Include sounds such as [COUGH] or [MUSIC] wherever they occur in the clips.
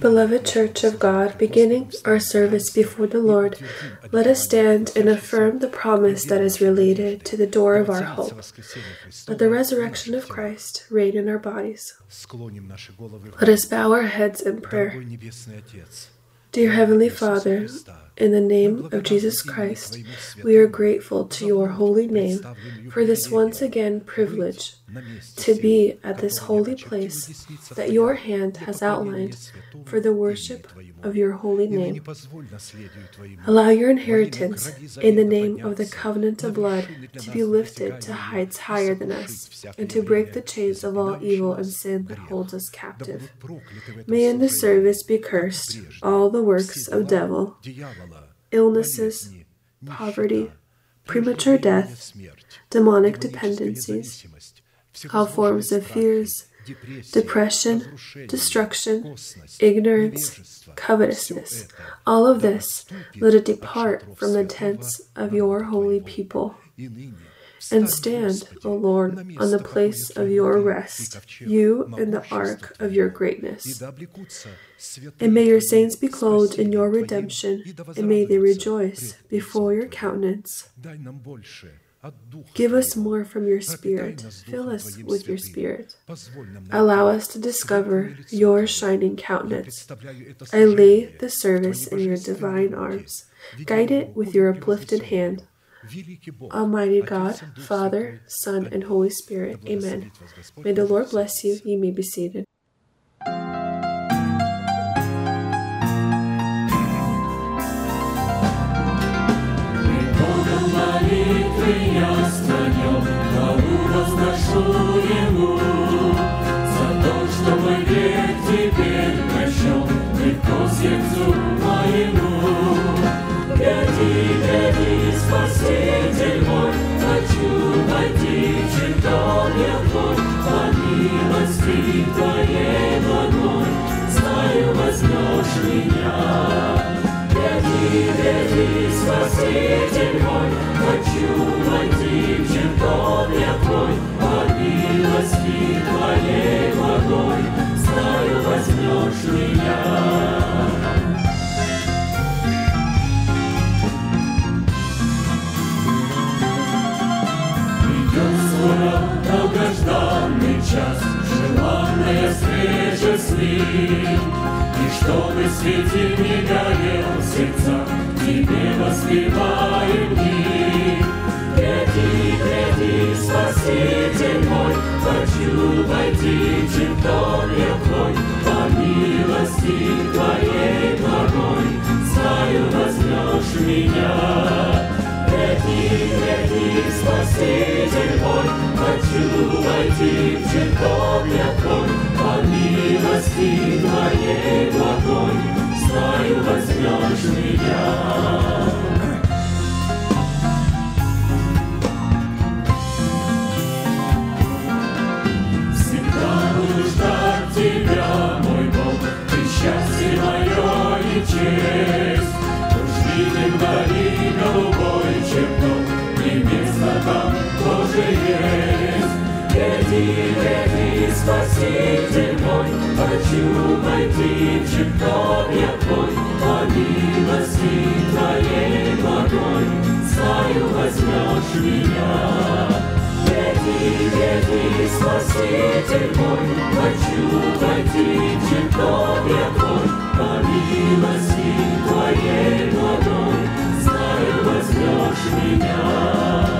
Beloved Church of God, beginning our service before the Lord, let us stand and affirm the promise that is related to the door of our hope. Let the resurrection of Christ reign in our bodies. Let us bow our heads in prayer. Dear Heavenly Father, in the name of Jesus Christ, we are grateful to your holy name for this once again privilege to be at this holy place that your hand has outlined for the worship of your holy name. Allow your inheritance in the name of the covenant of blood to be lifted to heights higher than us and to break the chains of all evil and sin that holds us captive. May in the service be cursed all the works of devil, illnesses, poverty, premature death, demonic dependencies, all forms of fears, depression, destruction, ignorance, covetousness. All of this, let it depart from the tents of your holy people. And stand, O Lord, on the place of your rest, you in the ark of your greatness. And may your saints be clothed in your redemption, and may they rejoice before your countenance. Give us more from your Spirit. Fill us with your Spirit. Allow us to discover your shining countenance. I lay the service in your divine arms. Guide it with your uplifted hand. Almighty God, Father, Son, and Holy Spirit. Amen. May the Lord bless you. You may be seated. сердцу моему. В чертоге твой, Твоей благой, знаю, возьмешь меня. Гляди, гляди, Спаситель мой, хочу войти в по милости Твоей благой, знаю, возьмешь меня долгожданный час, желанная встреча с ним, И чтобы светильник горел в сердцах, тебе воспевать. Спаситель мой, хочу войти в чертог я твой, по милости Твоей благой, знаю, возьмешь меня. Веди, веди, Спаситель мой, хочу войти в чертоге твой, милости Твоей благой, знаю, возьмешь меня.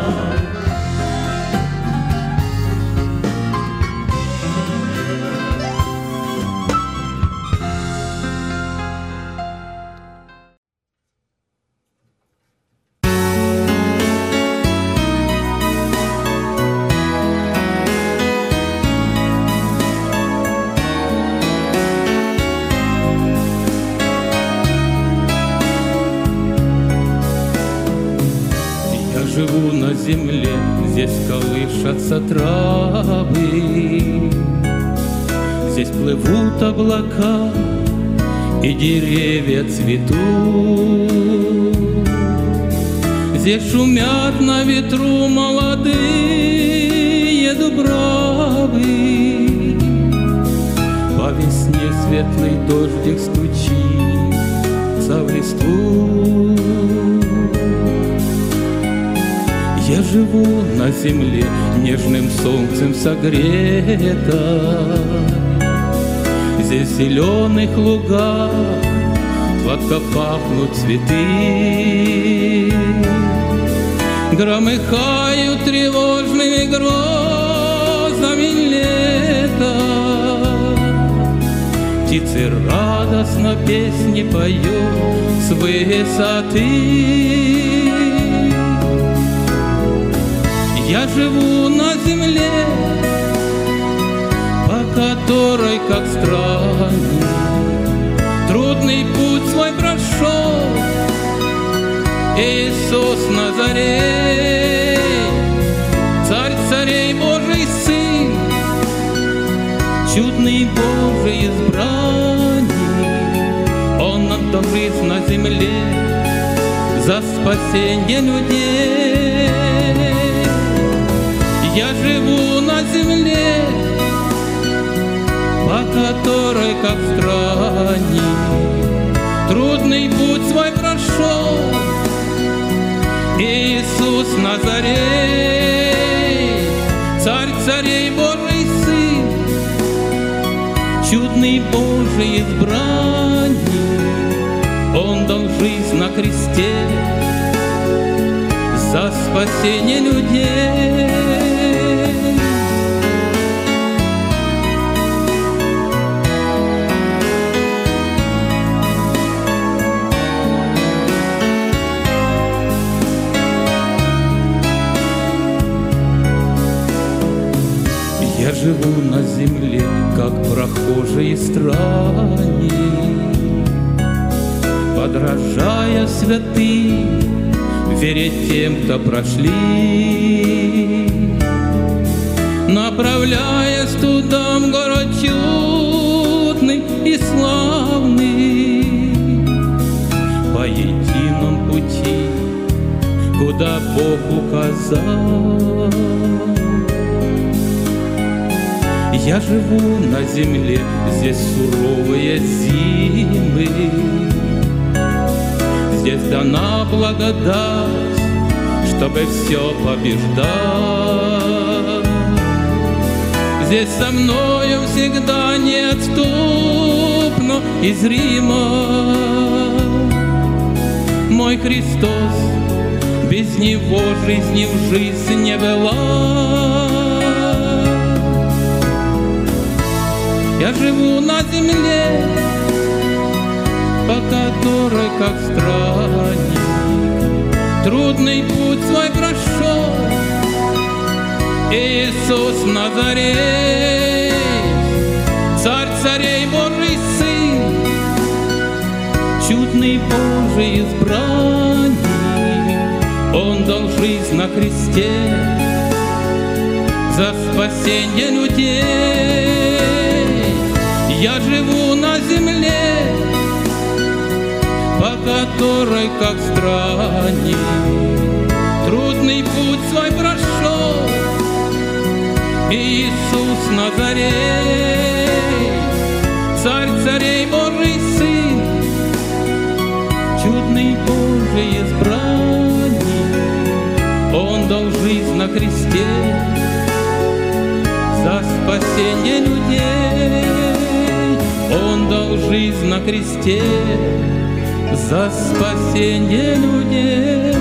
Согрета. Здесь в зеленых лугах сладко пахнут цветы. Громыхают тревожными грозами лета. Птицы радостно песни поют с высоты. Я живу на земле, которой, как странник, трудный путь свой прошел Иисус Назарей, царь царей Божий Сын, чудный Божий избранник. Он отдал жизнь на земле за спасение людей. По которой, как странник, трудный путь свой прошел. Иисус Назарей, царь царей Божий Сын, чудный Божий избранник, Он дал жизнь на кресте за спасение людей. Живу на земле, как прохожий странник, Подражая святым, вере тем, кто прошли. Направляясь туда, в город чудный и славный, По едином пути, куда Бог указал. Я живу на земле, здесь суровые зимы, Здесь дана благодать, чтобы все побеждать. Здесь со мною всегда неотступно и зримо Мой Христос, без Него жизни в жизнь не была. Я живу на земле, по которой, как странник, трудный путь свой прошел. Иисус Назарей, царь царей Божий Сын, чудный Божий избранник, Он дал жизнь на кресте за спасение людей. Я живу на земле, по которой, как странник, трудный путь свой прошел. Иисус Назарей, царь царей Божий Сын, чудный Божий избранник, Он дал жизнь на кресте за спасение людей. Он дал жизнь на кресте за спасение людей.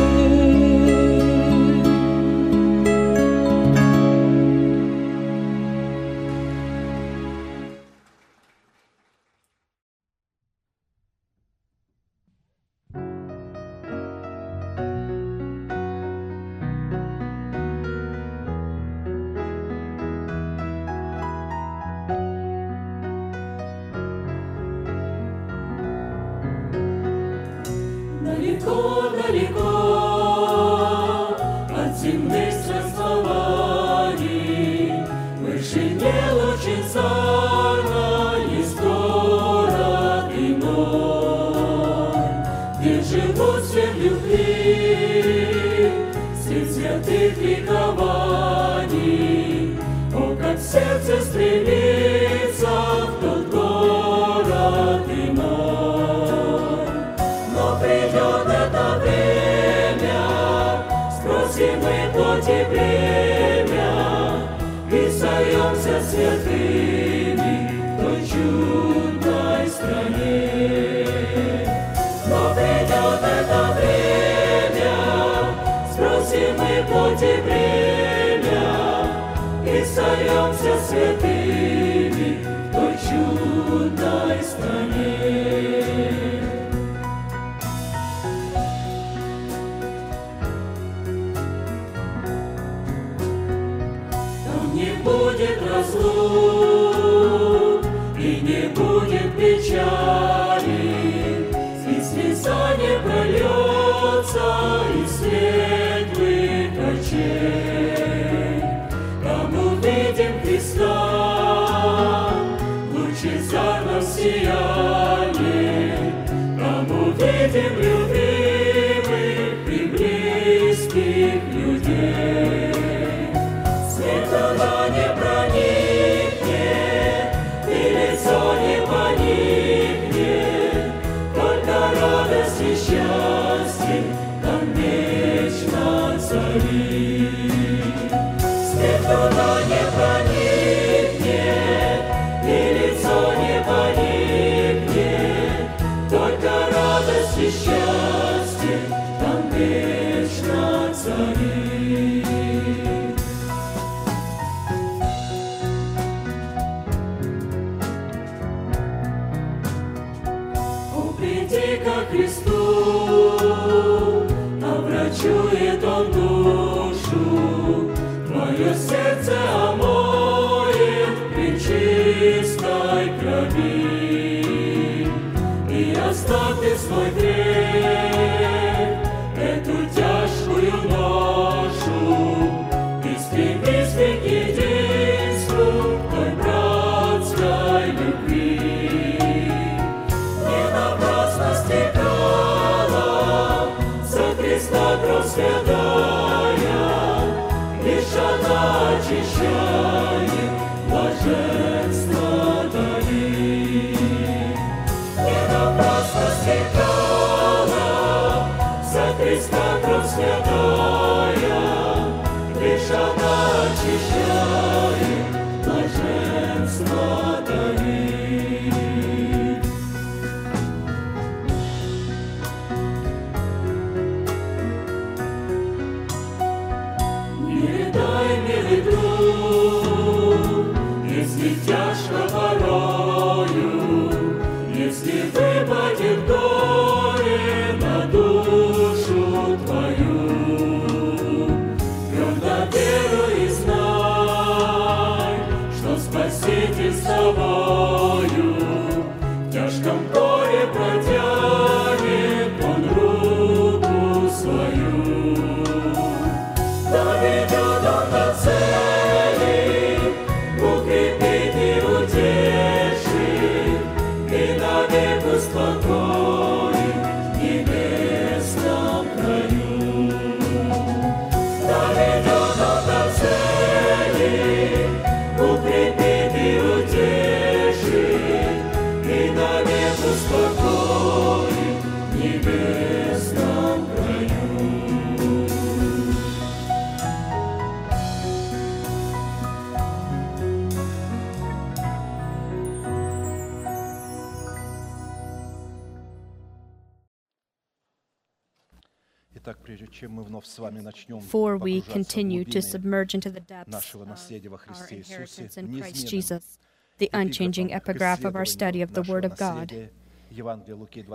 For we continue to submerge into the depths of our inheritance in Christ Jesus. The unchanging epigraph of our study of the Word of God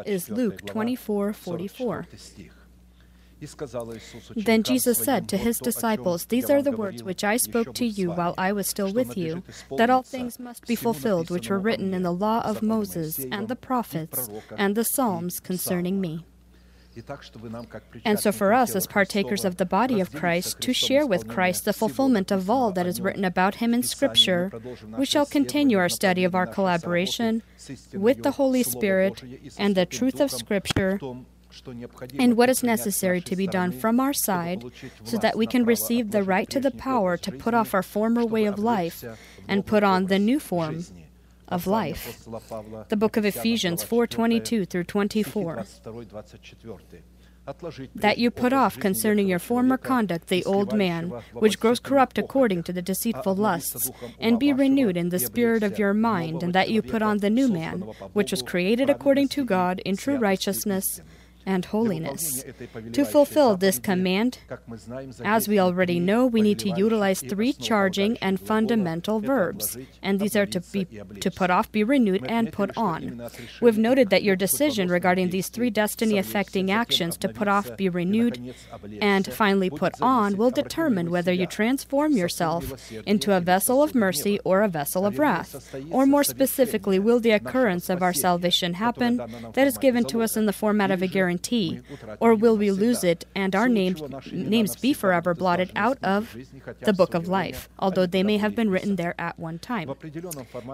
is Luke 24 44. Then Jesus said to his disciples, These are the words which I spoke to you while I was still with you, that all things must be fulfilled which were written in the law of Moses and the prophets and the Psalms concerning me. And so, for us, as partakers of the body of Christ, to share with Christ the fulfillment of all that is written about him in Scripture, we shall continue our study of our collaboration with the Holy Spirit and the truth of Scripture and what is necessary to be done from our side so that we can receive the right to the power to put off our former way of life and put on the new form of life. The book of Ephesians 4:22 through 24 that you put off concerning your former conduct the old man, which grows corrupt according to the deceitful lusts, and be renewed in the spirit of your mind, and that you put on the new man, which was created according to God in true righteousness and holiness. To fulfill this command, as we already know, we need to utilize three charging and fundamental verbs, and these are to be to put off, be renewed, and put on. We've noted that your decision regarding these three destiny affecting actions to put off, be renewed, and finally put on will determine whether you transform yourself into a vessel of mercy or a vessel of wrath. Or more specifically, will the occurrence of our salvation happen that is given to us in the format of a guarantee? Or will we lose it and our names, names be forever blotted out of the book of life, although they may have been written there at one time?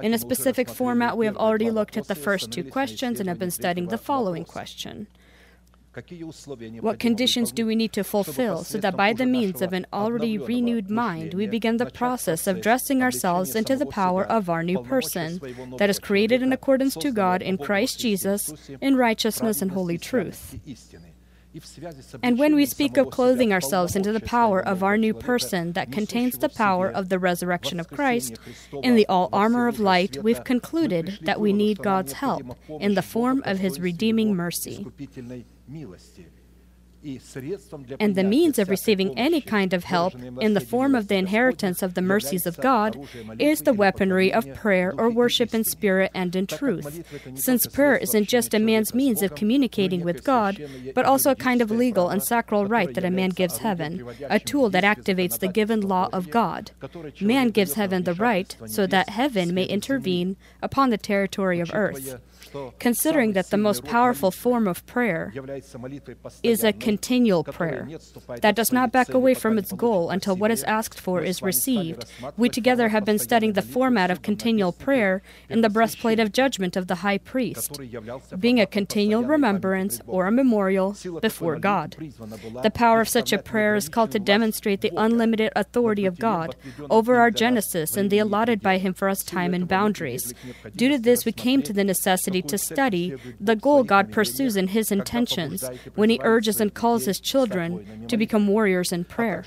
In a specific format, we have already looked at the first two questions and have been studying the following question. What conditions do we need to fulfill so that by the means of an already renewed mind we begin the process of dressing ourselves into the power of our new person that is created in accordance to God in Christ Jesus in righteousness and holy truth? And when we speak of clothing ourselves into the power of our new person that contains the power of the resurrection of Christ, in the all armor of light, we've concluded that we need God's help in the form of His redeeming mercy. And the means of receiving any kind of help in the form of the inheritance of the mercies of God is the weaponry of prayer or worship in spirit and in truth. Since prayer isn't just a man's means of communicating with God, but also a kind of legal and sacral right that a man gives heaven, a tool that activates the given law of God. Man gives heaven the right so that heaven may intervene upon the territory of earth considering that the most powerful form of prayer is a continual prayer that does not back away from its goal until what is asked for is received. We together have been studying the format of continual prayer in the breastplate of judgment of the high priest, being a continual remembrance or a memorial before God. The power of such a prayer is called to demonstrate the unlimited authority of God over our Genesis and the allotted by Him for us time and boundaries. Due to this, we came to the necessity to study the goal God pursues in His intentions when He urges and calls His children to become warriors in prayer,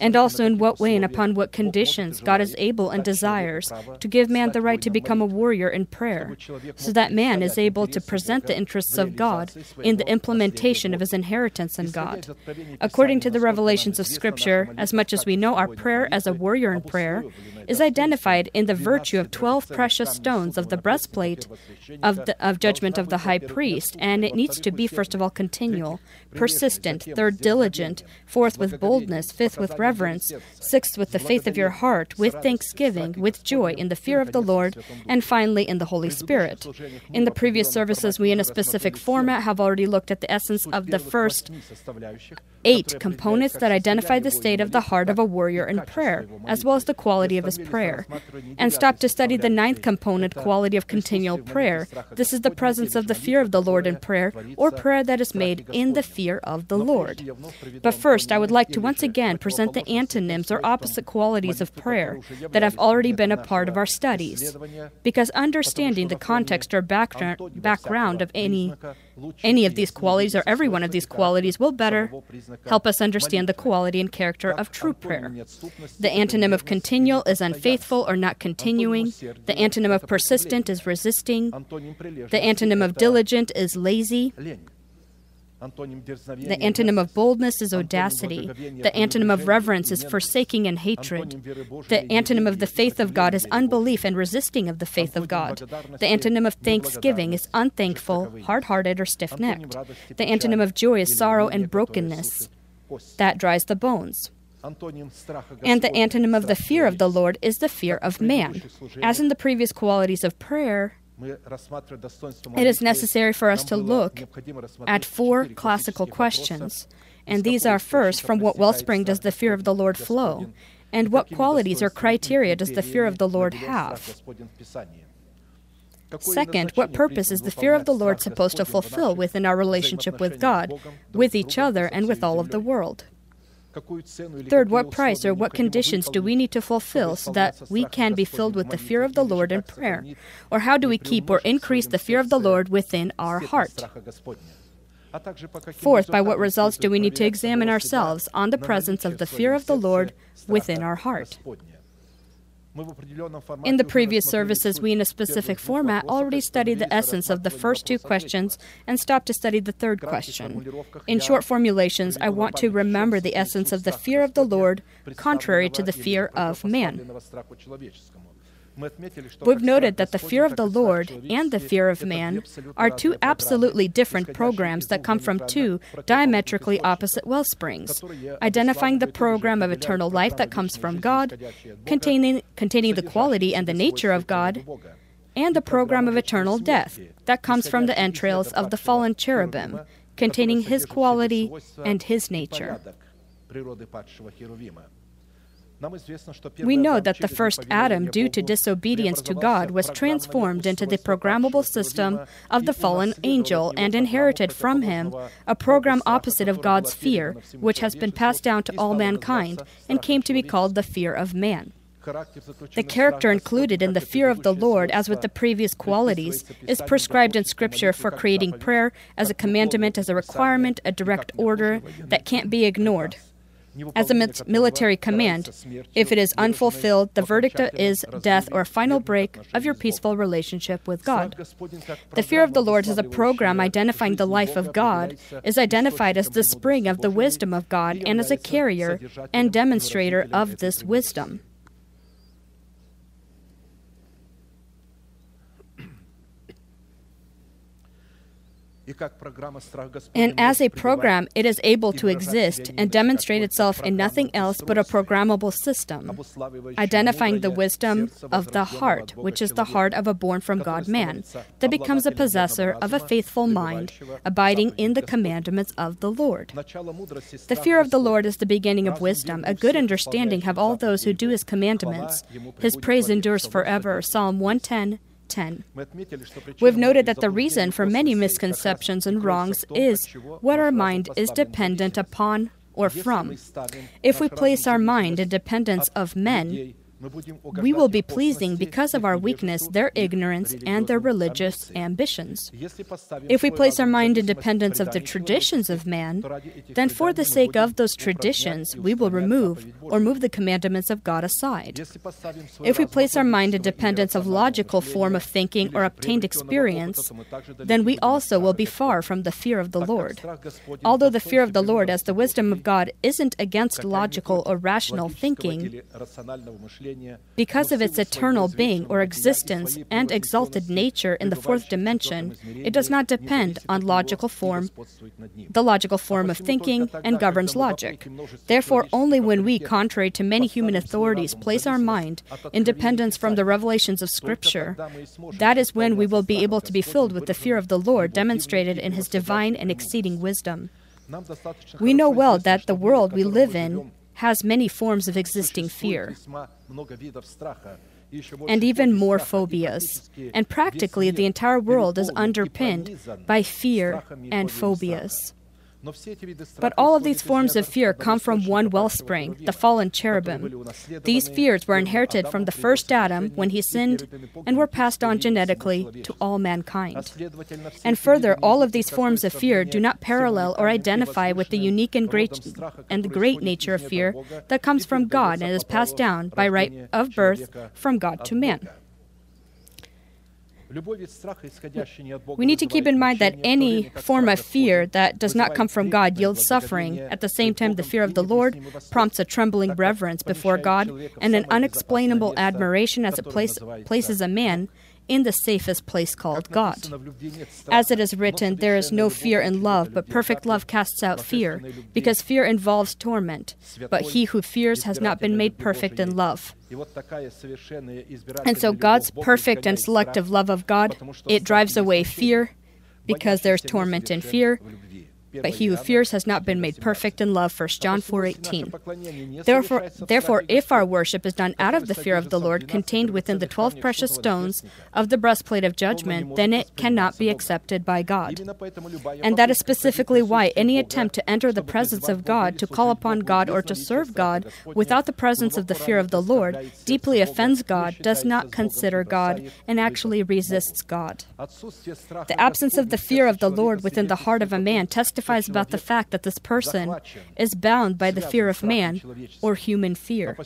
and also in what way and upon what conditions God is able and desires to give man the right to become a warrior in prayer, so that man is able to present the interests of God in the implementation of his inheritance in God. According to the revelations of Scripture, as much as we know our prayer as a warrior in prayer is identified in the virtue of 12 precious stones of the breastplate of the, of judgment of the high priest, and it needs to be first of all continual, persistent, third diligent, fourth with boldness, fifth with reverence, sixth with the faith of your heart, with thanksgiving, with joy in the fear of the Lord, and finally in the Holy Spirit. In the previous services, we in a specific format have already looked at the essence of the first eight components that identify the state of the heart of a warrior in prayer, as well as the quality of his prayer, and stop to study the ninth component, quality of continual prayer. This is the presence of the fear of the Lord in prayer, or prayer that is made in the fear of the Lord. But first, I would like to once again present the antonyms or opposite qualities of prayer that have already been a part of our studies, because understanding the context or background, background of any any of these qualities or every one of these qualities will better help us understand the quality and character of true prayer. The antonym of continual is unfaithful or not continuing. The antonym of persistent is resisting. The antonym of diligent is lazy. The antonym of boldness is audacity. The antonym of reverence is forsaking and hatred. The antonym of the faith of God is unbelief and resisting of the faith of God. The antonym of thanksgiving is unthankful, hard hearted, or stiff necked. The antonym of joy is sorrow and brokenness. That dries the bones. And the antonym of the fear of the Lord is the fear of man. As in the previous qualities of prayer, it is necessary for us to look at four classical questions. And these are first, from what wellspring does the fear of the Lord flow? And what qualities or criteria does the fear of the Lord have? Second, what purpose is the fear of the Lord supposed to fulfill within our relationship with God, with each other, and with all of the world? Third, what price or what conditions do we need to fulfill so that we can be filled with the fear of the Lord in prayer? Or how do we keep or increase the fear of the Lord within our heart? Fourth, by what results do we need to examine ourselves on the presence of the fear of the Lord within our heart? In the previous services, we, in a specific format, already studied the essence of the first two questions and stopped to study the third question. In short formulations, I want to remember the essence of the fear of the Lord contrary to the fear of man. We've noted that the fear of the Lord and the fear of man are two absolutely different programs that come from two diametrically opposite well springs, identifying the program of eternal life that comes from God, containing, containing the quality and the nature of God, and the program of eternal death that comes from the entrails of the fallen cherubim, containing his quality and his nature. We know that the first Adam, due to disobedience to God, was transformed into the programmable system of the fallen angel and inherited from him a program opposite of God's fear, which has been passed down to all mankind and came to be called the fear of man. The character included in the fear of the Lord, as with the previous qualities, is prescribed in Scripture for creating prayer as a commandment, as a requirement, a direct order that can't be ignored as a military command. If it is unfulfilled, the verdict is death or a final break of your peaceful relationship with God. The fear of the Lord is a program identifying the life of God is identified as the spring of the wisdom of God and as a carrier and demonstrator of this wisdom. And as a program, it is able to exist and demonstrate itself in nothing else but a programmable system, identifying the wisdom of the heart, which is the heart of a born from God man, that becomes a possessor of a faithful mind, abiding in the commandments of the Lord. The fear of the Lord is the beginning of wisdom. A good understanding have all those who do his commandments. His praise endures forever. Psalm 110. 10. We've noted that the reason for many misconceptions and wrongs is what our mind is dependent upon or from. If we place our mind in dependence of men, we will be pleasing because of our weakness, their ignorance, and their religious ambitions. If we place our mind in dependence of the traditions of man, then for the sake of those traditions, we will remove or move the commandments of God aside. If we place our mind in dependence of logical form of thinking or obtained experience, then we also will be far from the fear of the Lord. Although the fear of the Lord, as the wisdom of God, isn't against logical or rational thinking, because of its eternal being or existence and exalted nature in the fourth dimension, it does not depend on logical form, the logical form of thinking, and governs logic. Therefore, only when we, contrary to many human authorities, place our mind in dependence from the revelations of Scripture, that is when we will be able to be filled with the fear of the Lord demonstrated in His divine and exceeding wisdom. We know well that the world we live in has many forms of existing fear and even more phobias. And practically the entire world is underpinned by fear and phobias. But all of these forms of fear come from one wellspring, the fallen cherubim. These fears were inherited from the first Adam when he sinned and were passed on genetically to all mankind. And further, all of these forms of fear do not parallel or identify with the unique and great and the great nature of fear that comes from God and is passed down by right of birth from God to man. We need to keep in mind that any form of fear that does not come from God yields suffering. At the same time, the fear of the Lord prompts a trembling reverence before God and an unexplainable admiration as it place, places a man in the safest place called God. As it is written, there is no fear in love, but perfect love casts out fear, because fear involves torment. But he who fears has not been made perfect in love. And so God's perfect and selective love of God, it drives away fear, because there's torment in fear, but he who fears has not been made perfect in love 1 john 4.18 therefore, therefore if our worship is done out of the fear of the lord contained within the 12 precious stones of the breastplate of judgment then it cannot be accepted by god. And that is specifically why any attempt to enter the presence of god to call upon god or to serve god without the presence of the fear of the lord deeply offends god does not consider god and actually resists god. The absence of the fear of the Lord within the heart of a man testifies about the fact that this person is bound by the fear of man or human fear.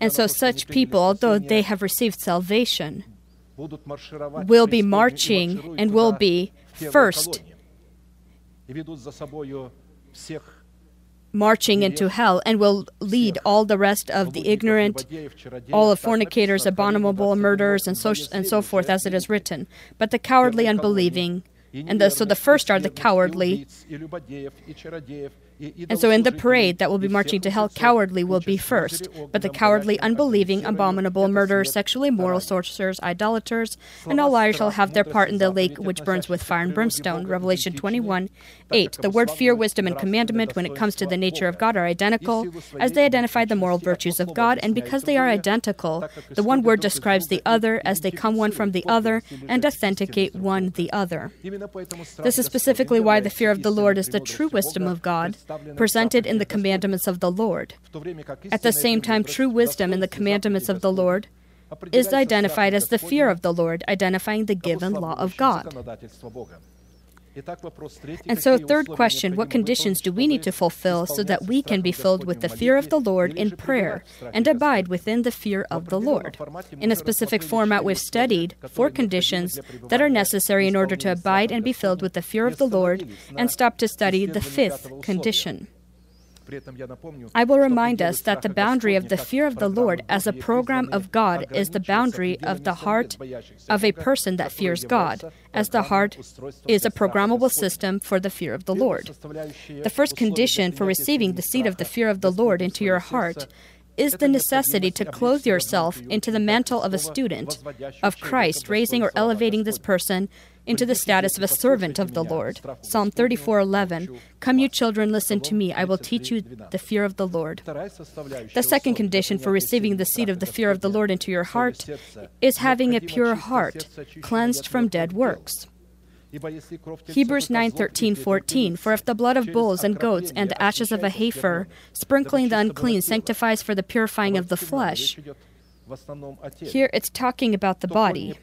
And so, such people, although they have received salvation, will be marching and will be first marching into hell and will lead all the rest of the ignorant, all of fornicators, abominable murderers, and so, and so forth, as it is written. But the cowardly, unbelieving, and the, so the first are the cowardly, and so in the parade that will be marching to hell, cowardly will be first, but the cowardly, unbelieving, abominable, murderers, sexually immoral, sorcerers, idolaters, and all liars shall have their part in the lake which burns with fire and brimstone. Revelation 21 8. The word fear, wisdom, and commandment, when it comes to the nature of God, are identical, as they identify the moral virtues of God, and because they are identical, the one word describes the other as they come one from the other and authenticate one the other. This is specifically why the fear of the Lord is the true wisdom of God presented in the commandments of the Lord. At the same time, true wisdom in the commandments of the Lord is identified as the fear of the Lord, identifying the given law of God. And so, third question what conditions do we need to fulfill so that we can be filled with the fear of the Lord in prayer and abide within the fear of the Lord? In a specific format, we've studied four conditions that are necessary in order to abide and be filled with the fear of the Lord, and stop to study the fifth condition. I will remind us that the boundary of the fear of the Lord as a program of God is the boundary of the heart of a person that fears God, as the heart is a programmable system for the fear of the Lord. The first condition for receiving the seed of the fear of the Lord into your heart is the necessity to clothe yourself into the mantle of a student of Christ, raising or elevating this person into the status of a servant of the Lord. Psalm 34:11 Come you children listen to me I will teach you the fear of the Lord. The second condition for receiving the seed of the fear of the Lord into your heart is having a pure heart cleansed from dead works. Hebrews 9:13-14 For if the blood of bulls and goats and the ashes of a heifer sprinkling the unclean sanctifies for the purifying of the flesh here it's talking about the body.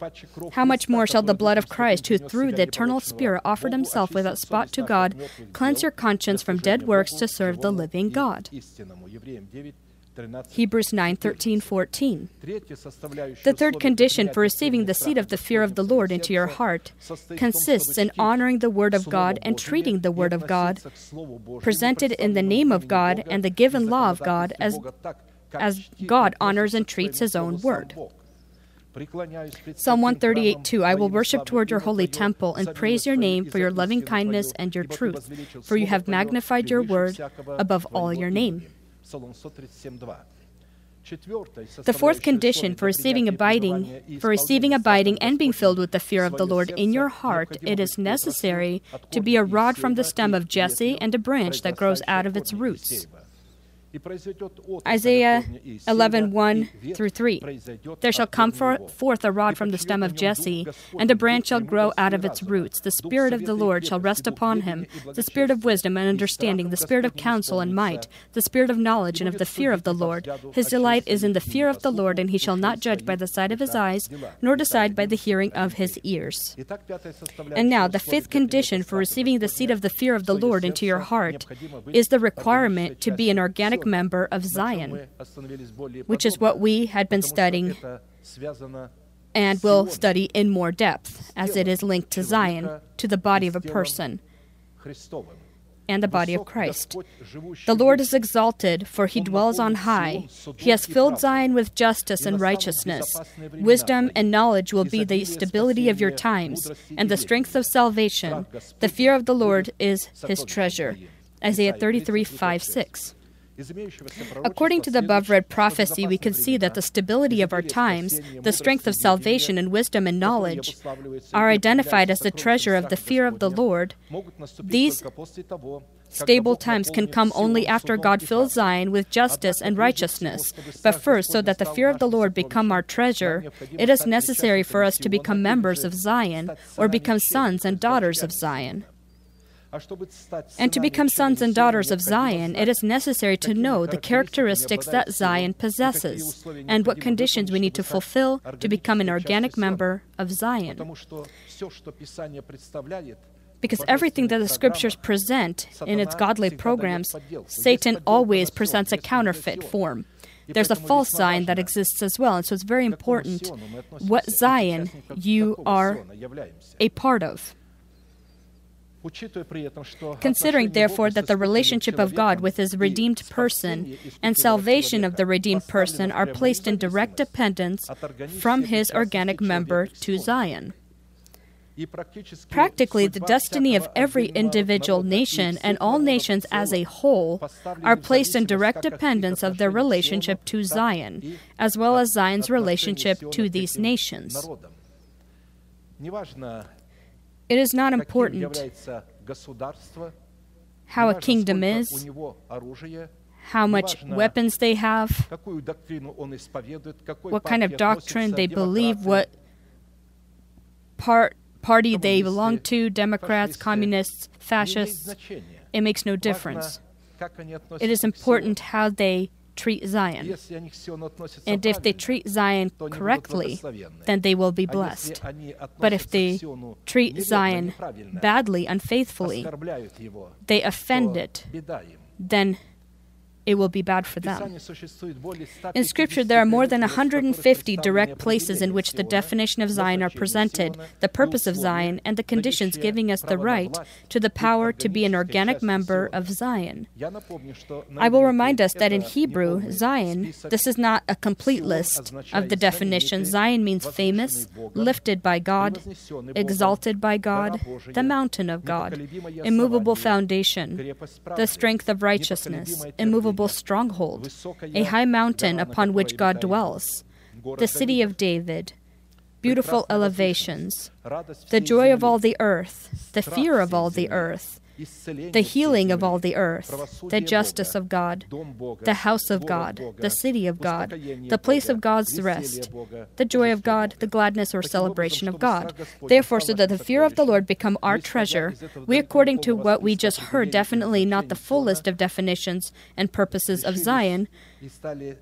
How much more shall the blood of Christ, who through the eternal Spirit offered himself without spot to God, cleanse your conscience from dead works to serve the living God? Hebrews 9 13 14. The third condition for receiving the seed of the fear of the Lord into your heart consists in honoring the Word of God and treating the Word of God, presented in the name of God and the given law of God, as as God honors and treats His own word. Psalm 138 2 I will worship toward your holy temple and praise your name for your loving kindness and your truth, for you have magnified your word above all your name. The fourth condition for receiving abiding, for receiving abiding and being filled with the fear of the Lord in your heart, it is necessary to be a rod from the stem of Jesse and a branch that grows out of its roots. Isaiah 11, 1 through 3. There shall come forth a rod from the stem of Jesse, and a branch shall grow out of its roots. The Spirit of the Lord shall rest upon him the Spirit of wisdom and understanding, the Spirit of counsel and might, the Spirit of knowledge and of the fear of the Lord. His delight is in the fear of the Lord, and he shall not judge by the sight of his eyes, nor decide by the hearing of his ears. And now, the fifth condition for receiving the seed of the fear of the Lord into your heart is the requirement to be an organic member of Zion, which is what we had been studying and will study in more depth, as it is linked to Zion, to the body of a person and the body of Christ. The Lord is exalted, for he dwells on high. He has filled Zion with justice and righteousness. Wisdom and knowledge will be the stability of your times, and the strength of salvation. The fear of the Lord is his treasure. Isaiah 33 5 6. According to the above read prophecy, we can see that the stability of our times, the strength of salvation, and wisdom and knowledge are identified as the treasure of the fear of the Lord. These Stable times can come only after God fills Zion with justice and righteousness. But first, so that the fear of the Lord become our treasure, it is necessary for us to become members of Zion or become sons and daughters of Zion. And to become sons and daughters of Zion, it is necessary to know the characteristics that Zion possesses and what conditions we need to fulfill to become an organic member of Zion. Because everything that the scriptures present in its godly programs, Satan always presents a counterfeit form. There's a false Zion that exists as well, and so it's very important what Zion you are a part of. Considering, therefore, that the relationship of God with his redeemed person and salvation of the redeemed person are placed in direct dependence from his organic member to Zion. Practically, the destiny of every individual nation and all nations as a whole are placed in direct dependence of their relationship to Zion, as well as Zion's relationship to these nations. It is not important how a kingdom is, how much weapons they have, what kind of doctrine they believe, what part, party they belong to Democrats, communists, fascists. It makes no difference. It is important how they treat Zion. And if they treat Zion correctly, then they will be blessed. But if they treat Zion badly, unfaithfully, they offend it, then it will be bad for them. In Scripture, there are more than 150 direct places in which the definition of Zion are presented, the purpose of Zion, and the conditions giving us the right to the power to be an organic member of Zion. I will remind us that in Hebrew, Zion, this is not a complete list of the definitions. Zion means famous, lifted by God, exalted by God, the mountain of God, immovable foundation, the strength of righteousness, immovable stronghold, a high mountain upon which God dwells, the city of David, beautiful elevations, the joy of all the earth, the fear of all the earth, the healing of all the earth, the justice of God, the house of God, the city of God, the place of God's rest, the joy of God, the gladness or celebration of God. Therefore, so that the fear of the Lord become our treasure, we, according to what we just heard, definitely not the full list of definitions and purposes of Zion,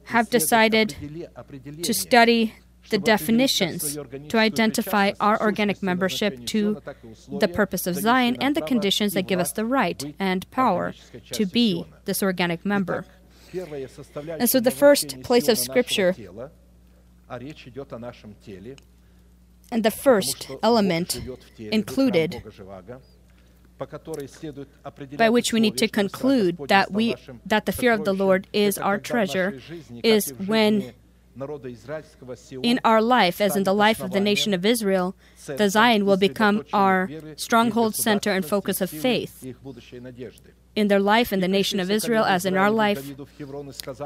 have decided to study the definitions to identify our organic membership to the purpose of Zion and the conditions that give us the right and power to be this organic member. And so the first place of Scripture and the first element included by which we need to conclude that we that the fear of the Lord is our treasure is when in our life, as in the life of the nation of Israel, the Zion will become our stronghold, center, and focus of faith. In their life in the nation of Israel, as in our life,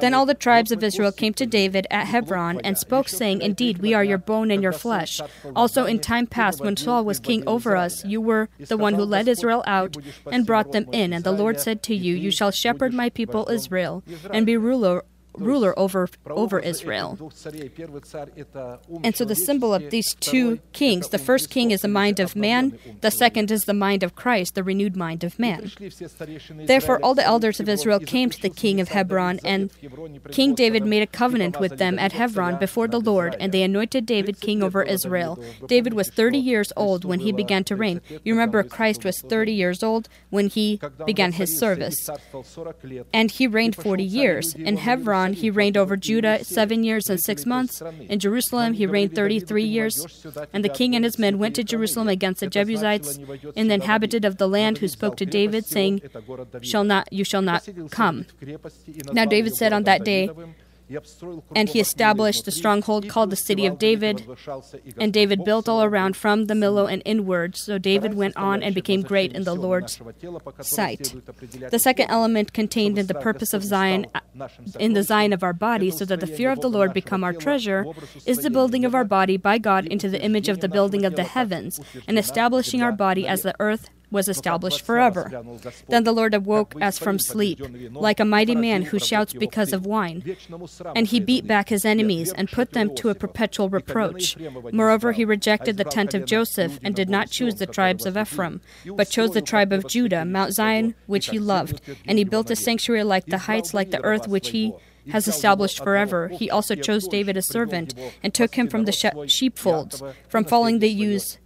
then all the tribes of Israel came to David at Hebron and spoke, saying, Indeed, we are your bone and your flesh. Also, in time past, when Saul was king over us, you were the one who led Israel out and brought them in. And the Lord said to you, You shall shepherd my people Israel and be ruler ruler over, over Israel. And so the symbol of these two kings, the first king is the mind of man, the second is the mind of Christ, the renewed mind of man. Therefore, all the elders of Israel came to the king of Hebron, and King David made a covenant with them at Hebron before the Lord, and they anointed David king over Israel. David was 30 years old when he began to reign. You remember, Christ was 30 years old when he began his service. And he reigned 40 years. In Hebron, he reigned over Judah seven years and six months. In Jerusalem, he reigned 33 years. And the king and his men went to Jerusalem against the Jebusites and the inhabitant of the land who spoke to David, saying, shall not, You shall not come. Now David said on that day, And he established the stronghold called the city of David. And David built all around from the Millo and inward. So David went on and became great in the Lord's sight. The second element contained in the purpose of Zion, uh, in the Zion of our body, so that the fear of the Lord become our treasure, is the building of our body by God into the image of the building of the heavens, and establishing our body as the earth was established forever. Then the Lord awoke as from sleep, like a mighty man who shouts because of wine. And he beat back his enemies and put them to a perpetual reproach. Moreover, he rejected the tent of Joseph and did not choose the tribes of Ephraim, but chose the tribe of Judah, Mount Zion, which he loved. And he built a sanctuary like the heights, like the earth which he has established forever. He also chose David as servant and took him from the she- sheepfolds, from following the ewes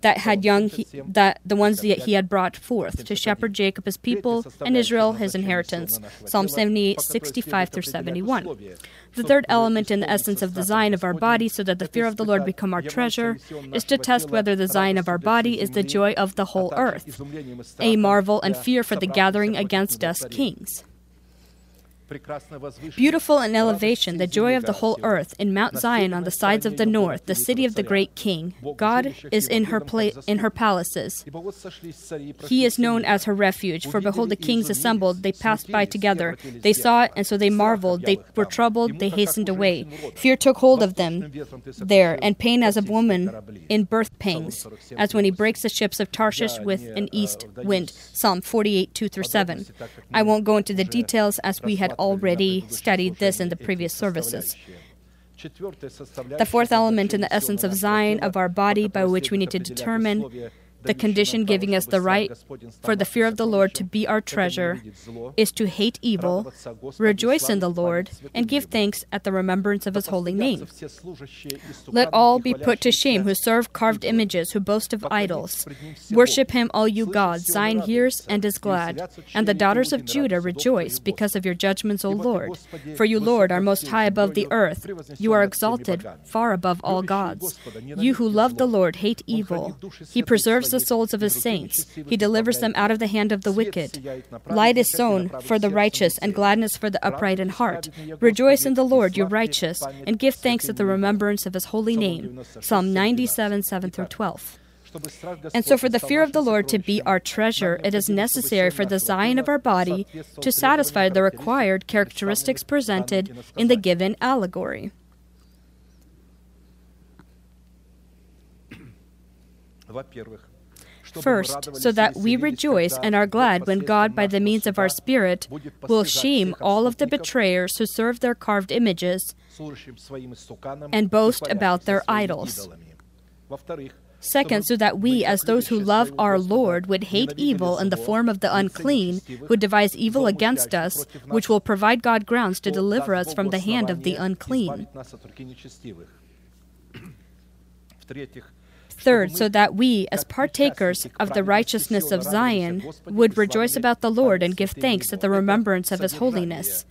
that had young, he, that the ones that he had brought forth, to shepherd Jacob his people and Israel his inheritance. Psalm 78, 65 through 71. The third element in the essence of the Zion of our body, so that the fear of the Lord become our treasure, is to test whether the Zion of our body is the joy of the whole earth, a marvel and fear for the gathering against us kings. Beautiful in elevation, the joy of the whole earth, in Mount Zion on the sides of the north, the city of the great king. God is in her pla- in her palaces. He is known as her refuge. For behold, the kings assembled; they passed by together. They saw it, and so they marveled. They were troubled; they hastened away. Fear took hold of them there, and pain as of woman in birth pangs, as when he breaks the ships of Tarshish with an east wind. Psalm 48, 2 through 7. I won't go into the details as we had already studied this in the previous services. The fourth element in the essence of Zion of our body by which we need to determine the condition giving us the right for the fear of the Lord to be our treasure is to hate evil, rejoice in the Lord, and give thanks at the remembrance of his holy name. Let all be put to shame who serve carved images, who boast of idols. Worship him, all you gods. Zion hears and is glad. And the daughters of Judah rejoice because of your judgments, O Lord. For you, Lord, are most high above the earth. You are exalted far above all gods. You who love the Lord hate evil. He preserves the souls of his saints. He delivers them out of the hand of the wicked. Light is sown for the righteous, and gladness for the upright in heart. Rejoice in the Lord, you righteous, and give thanks at the remembrance of his holy name. Psalm 97, 7 through 12. And so, for the fear of the Lord to be our treasure, it is necessary for the Zion of our body to satisfy the required characteristics presented in the given allegory. First, so that we rejoice and are glad when God, by the means of our Spirit, will shame all of the betrayers who serve their carved images and boast about their idols. Second, so that we, as those who love our Lord, would hate evil in the form of the unclean, who devise evil against us, which will provide God grounds to deliver us from the hand of the unclean. Third, so that we, as partakers of the righteousness of Zion, would rejoice about the Lord and give thanks at the remembrance of his holiness.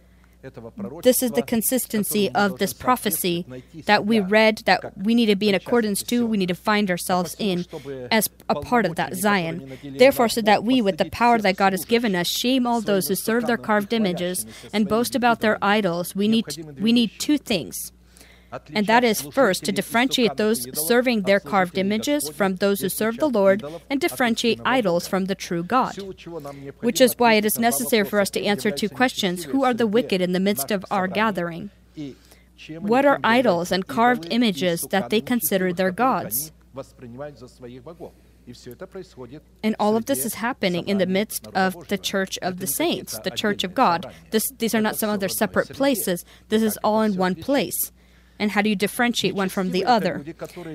This is the consistency of this prophecy that we read, that we need to be in accordance to, we need to find ourselves in as a part of that Zion. Therefore, so that we, with the power that God has given us, shame all those who serve their carved images and boast about their idols, we need, we need two things. And that is first to differentiate those serving their carved images from those who serve the Lord and differentiate idols from the true God. Which is why it is necessary for us to answer two questions. Who are the wicked in the midst of our gathering? What are idols and carved images that they consider their gods? And all of this is happening in the midst of the church of the saints, the church of God. This, these are not some other separate places, this is all in one place. And how do you differentiate one from the other?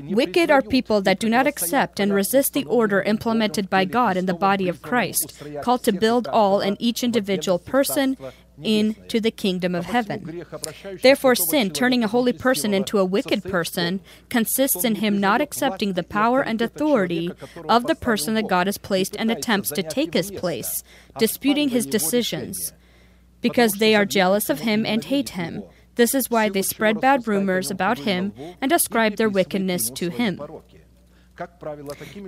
Wicked are people that do not accept and resist the order implemented by God in the body of Christ, called to build all and each individual person into the kingdom of heaven. Therefore, sin, turning a holy person into a wicked person, consists in him not accepting the power and authority of the person that God has placed and attempts to take his place, disputing his decisions, because they are jealous of him and hate him. This is why they spread bad rumors about him and ascribe their wickedness to him.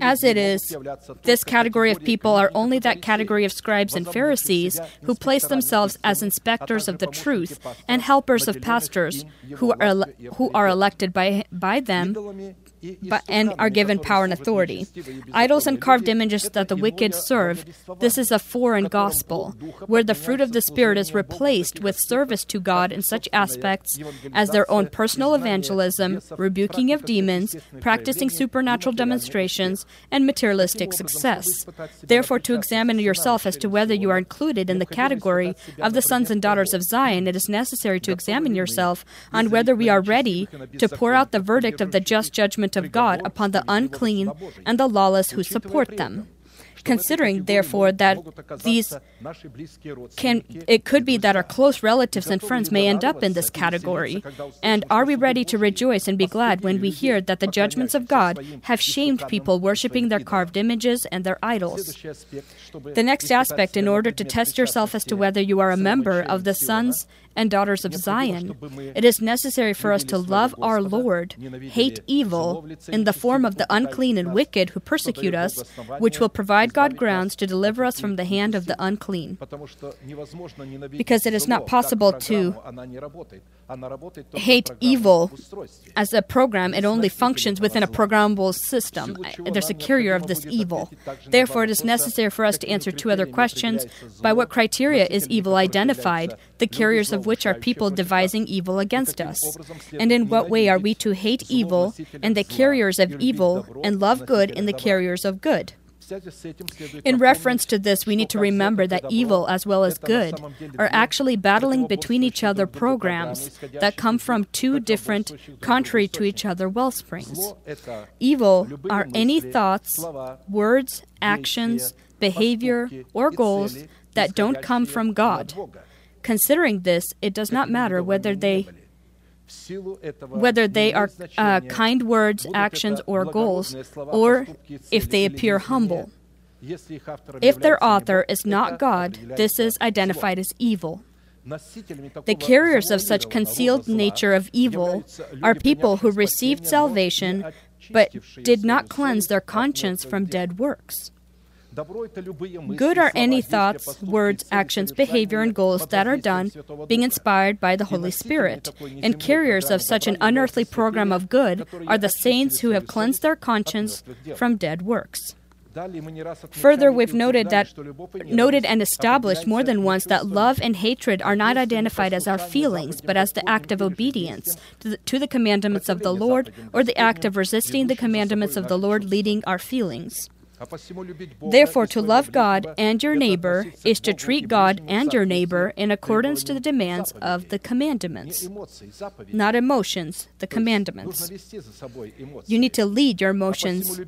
As it is, this category of people are only that category of scribes and Pharisees who place themselves as inspectors of the truth and helpers of pastors who are, ele- who are elected by, by them but, and are given power and authority. Idols and carved images that the wicked serve, this is a foreign gospel, where the fruit of the Spirit is replaced with service to God in such aspects as their own personal evangelism, rebuking of demons, practicing supernatural demonstrations, and materialistic success. Therefore, to examine yourself as to whether you are included in the category of the sons and daughters of Zion, it is necessary to examine yourself on whether we are ready to pour out the verdict of the just judgment of God upon the unclean and the lawless who support them. Considering, therefore, that these can it could be that our close relatives and friends may end up in this category. And are we ready to rejoice and be glad when we hear that the judgments of God have shamed people worshiping their carved images and their idols? The next aspect, in order to test yourself as to whether you are a member of the sons and daughters of Zion, it is necessary for us to love our Lord, hate evil in the form of the unclean and wicked who persecute us, which will provide God grounds to deliver us from the hand of the unclean. Because it is not possible to hate evil as a program, it only functions within a programmable system. There's a carrier of this evil. Therefore, it is necessary for us to answer two other questions. By what criteria is evil identified, the carriers of which are people devising evil against us? And in what way are we to hate evil and the carriers of evil and love good in the carriers of good? In reference to this, we need to remember that evil as well as good are actually battling between each other programs that come from two different, contrary to each other wellsprings. Evil are any thoughts, words, actions, behavior, or goals that don't come from God. Considering this, it does not matter whether they whether they are uh, kind words, actions, or goals, or if they appear humble. If their author is not God, this is identified as evil. The carriers of such concealed nature of evil are people who received salvation but did not cleanse their conscience from dead works. Good are any thoughts, words, actions, behavior, and goals that are done being inspired by the Holy Spirit. And carriers of such an unearthly program of good are the saints who have cleansed their conscience from dead works. Further, we've noted that noted and established more than once that love and hatred are not identified as our feelings, but as the act of obedience to the, to the commandments of the Lord, or the act of resisting the commandments of the Lord leading our feelings. Therefore, to love God and your neighbor is to treat God and your neighbor in accordance to the demands of the commandments, not emotions, the commandments. You need to lead your emotions.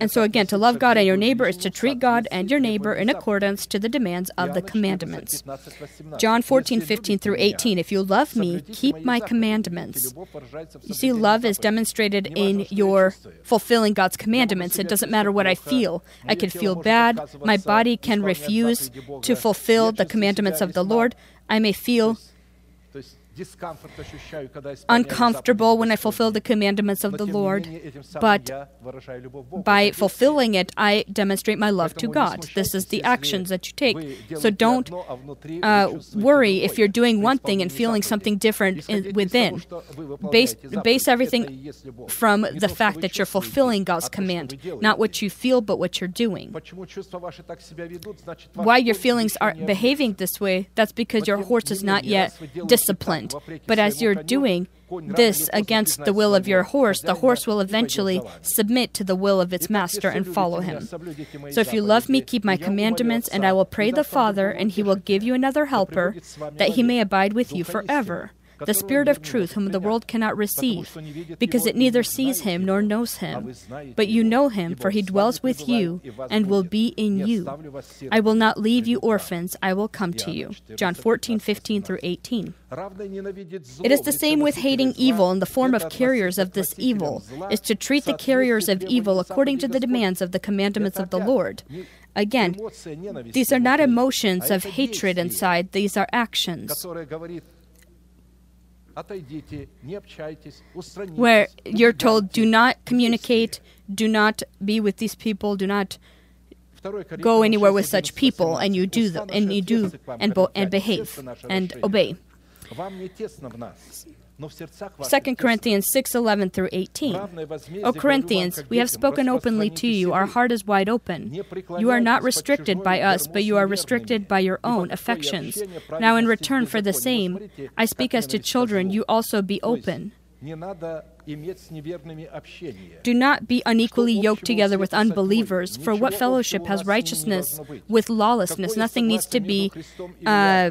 And so, again, to love God and your neighbor is to treat God and your neighbor in accordance to the demands of the commandments. John 14, 15 through 18. If you love me, keep my commandments. You see, love is demonstrated in your fulfilling God's commandments. It doesn't matter what I feel. I can feel bad. My body can refuse to fulfill the commandments of the Lord. I may feel uncomfortable when I fulfill the commandments of the Lord, but by fulfilling it, I demonstrate my love to God. This is the actions that you take. So don't uh, worry if you're doing one thing and feeling something different in, within. Base, base everything from the fact that you're fulfilling God's command, not what you feel, but what you're doing. Why your feelings are behaving this way, that's because your horse is not yet disciplined. But as you're doing this against the will of your horse, the horse will eventually submit to the will of its master and follow him. So if you love me, keep my commandments, and I will pray the Father, and he will give you another helper, that he may abide with you forever the Spirit of truth, whom the world cannot receive, because it neither sees him nor knows him. But you know him, for he dwells with you and will be in you. I will not leave you orphans, I will come to you. John 14, 15 through 18. It is the same with hating evil in the form of carriers of this evil, is to treat the carriers of evil according to the demands of the commandments of the Lord. Again, these are not emotions of hatred inside, these are actions where you're told, do not communicate, do not be with these people, do not go anywhere with such people, and you do, and you do, and, bo- and behave, and obey. 2 Corinthians 6 11 through 18. O Corinthians, we have spoken openly to you, our heart is wide open. You are not restricted by us, but you are restricted by your own affections. Now, in return for the same, I speak as to children, you also be open. Do not be unequally yoked together with unbelievers, for what fellowship has righteousness with lawlessness? Nothing needs to be. Uh,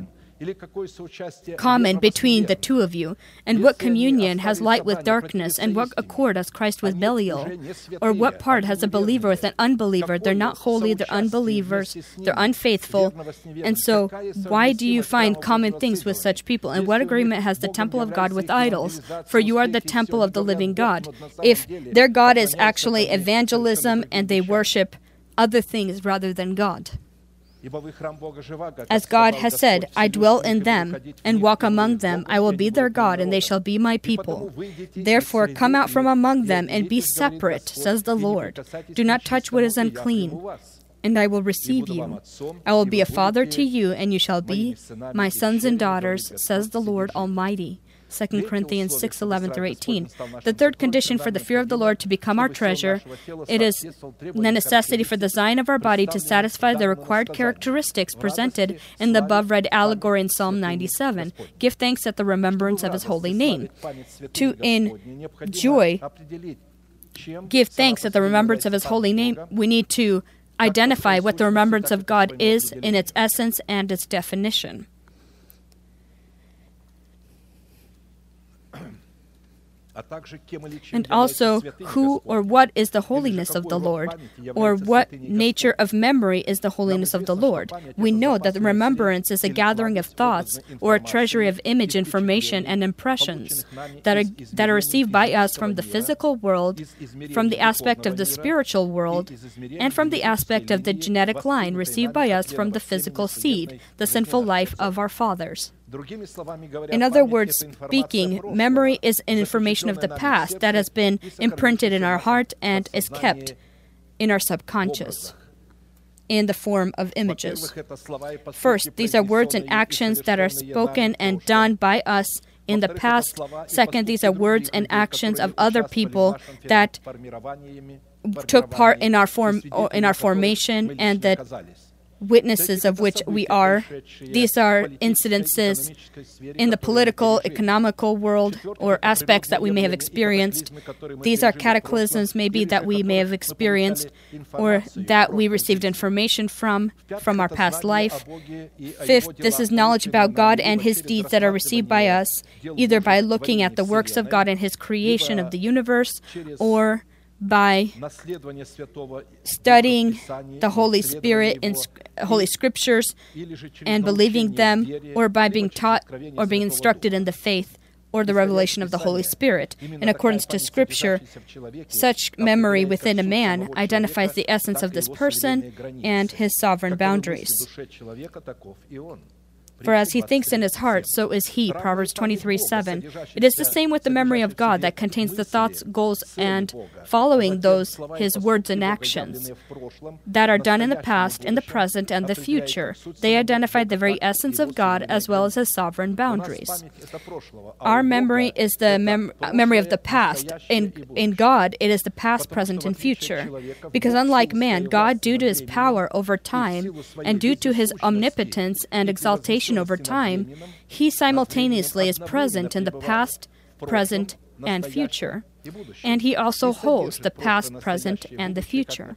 common between the two of you. And what communion has light with darkness? And what accord has Christ with Belial? Or what part has a believer with an unbeliever? They're not holy, they're unbelievers, they're unfaithful. And so, why do you find common things with such people? And what agreement has the temple of God with idols? For you are the temple of the living God. If their God is actually evangelism and they worship other things rather than God. As God has said, I dwell in them and walk among them. I will be their God, and they shall be my people. Therefore, come out from among them and be separate, says the Lord. Do not touch what is unclean, and I will receive you. I will be a father to you, and you shall be my sons and daughters, says the Lord Almighty. 2 Corinthians 6 11 through 18. The third condition for the fear of the Lord to become our treasure, it is the necessity for the Zion of our body to satisfy the required characteristics presented in the above read allegory in Psalm 97. Give thanks at the remembrance of his holy name. To enjoy, give thanks at the remembrance of his holy name, we need to identify what the remembrance of God is in its essence and its definition. And also who or what is the holiness of the Lord, or what nature of memory is the holiness of the Lord. We know that remembrance is a gathering of thoughts or a treasury of image information and impressions that are, that are received by us from the physical world, from the aspect of the spiritual world, and from the aspect of the genetic line received by us from the physical seed, the sinful life of our fathers. In other words, speaking, memory is an information of the past that has been imprinted in our heart and is kept in our subconscious in the form of images. First, these are words and actions that are spoken and done by us in the past. Second, these are words and actions of other people that took part in our form in our formation and that witnesses of which we are. These are incidences in the political, economical world, or aspects that we may have experienced. These are cataclysms, maybe, that we may have experienced, or that we received information from, from our past life. Fifth, this is knowledge about God and His deeds that are received by us, either by looking at the works of God and His creation of the universe, or by studying the Holy Spirit in Holy Scriptures and believing them, or by being taught or being instructed in the faith or the revelation of the Holy Spirit. In accordance to Scripture, such memory within a man identifies the essence of this person and his sovereign boundaries. For as he thinks in his heart, so is he. Proverbs 23 7. It is the same with the memory of God that contains the thoughts, goals, and following those, his words and actions that are done in the past, in the present, and the future. They identify the very essence of God as well as his sovereign boundaries. Our memory is the mem- memory of the past. In, in God, it is the past, present, and future. Because unlike man, God, due to his power over time and due to his omnipotence and exaltation, over time, he simultaneously is present in the past, present, and future. And he also holds the past, present, and the future.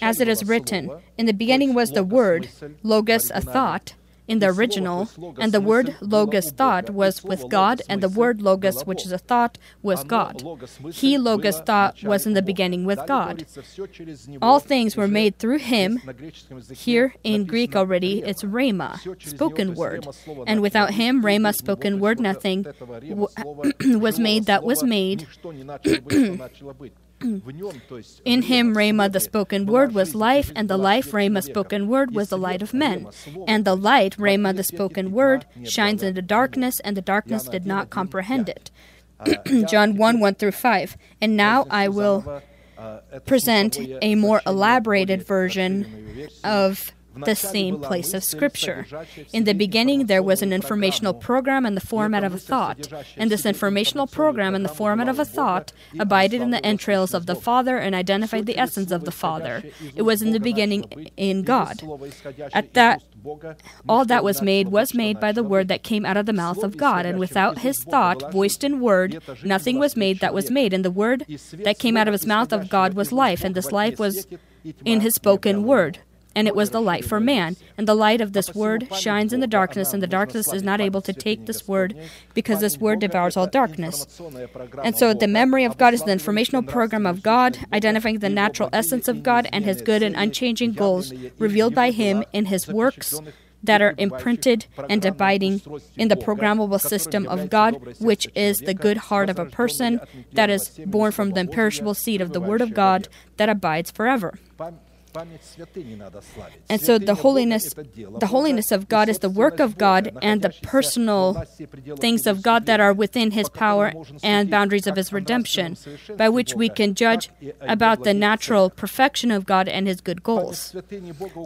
As it is written, in the beginning was the Word, Logos, a thought, in the original, and the word logos thought was with God, and the word logos, which is a thought, was God. He, logos thought, was in the beginning with God. All things were made through him. Here in Greek already, it's rhema, spoken word. And without him, rhema, spoken word, nothing [CLEARS THROAT] was made that was made. [CLEARS THROAT] [CLEARS THROAT] In him, Rhema, the spoken word, was life, and the life, Rhema, spoken word, was the light of men. And the light, Rhema, the spoken word, shines in the darkness, and the darkness did not comprehend it. John 1 1 through 5. And now I will present a more elaborated version of the same place of Scripture. In the beginning, there was an informational program in the format of a thought, and this informational program in the format of a thought abided in the entrails of the Father and identified the essence of the Father. It was in the beginning in God. At that all that was made was made by the word that came out of the mouth of God, and without his thought, voiced in word, nothing was made that was made. And the word that came out of his mouth of God was life, and this life was in his spoken word and it was the light for man. And the light of this word shines in the darkness, and the darkness is not able to take this word because this word devours all darkness. And so the memory of God is the informational program of God, identifying the natural essence of God and his good and unchanging goals revealed by him in his works that are imprinted and abiding in the programmable system of God, which is the good heart of a person that is born from the imperishable seed of the Word of God that abides forever. And so the holiness the holiness of God is the work of God and the personal things of God that are within his power and boundaries of his redemption by which we can judge about the natural perfection of God and his good goals.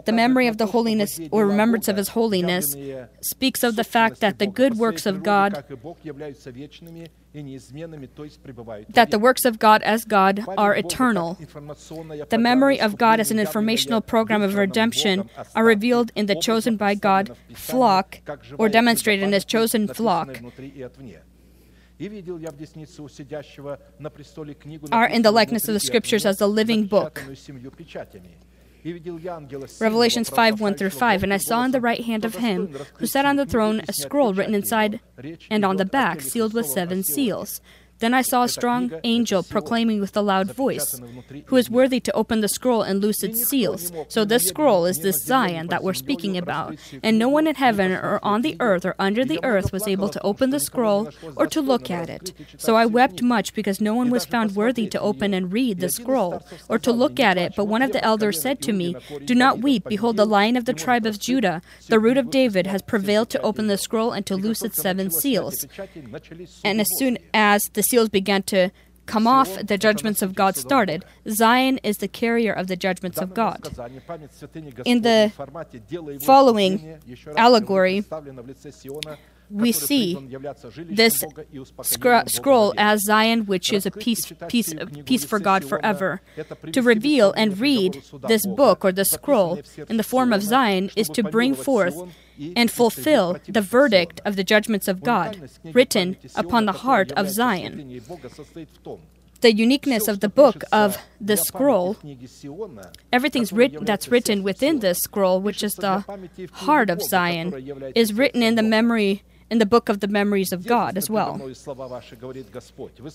The memory of the holiness or remembrance of his holiness speaks of the fact that the good works of God that the works of God as God are eternal. The memory of God as an informational program of redemption are revealed in the chosen by God flock or demonstrated in his chosen flock are in the likeness of the scriptures as the living book. Revelations 5 1 through 5. And I saw in the right hand of him who sat on the throne a scroll written inside and on the back, sealed with seven seals. Then I saw a strong angel proclaiming with a loud voice, Who is worthy to open the scroll and loose its seals? So this scroll is this Zion that we're speaking about, and no one in heaven or on the earth or under the earth was able to open the scroll or to look at it. So I wept much because no one was found worthy to open and read the scroll or to look at it. But one of the elders said to me, Do not weep. Behold, the lion of the tribe of Judah, the root of David, has prevailed to open the scroll and to loose its seven seals. And as soon as the seals began to come off, the judgments of God started. Zion is the carrier of the judgments of God. In the following allegory, we see this scroll as Zion, which is a peace, peace, peace for God forever. To reveal and read this book or the scroll in the form of Zion is to bring forth and fulfill the verdict of the judgments of God written upon the heart of Zion. The uniqueness of the book of the scroll, Everything that's written within this scroll, which is the heart of Zion, is written in the memory in the book of the memories of God as well.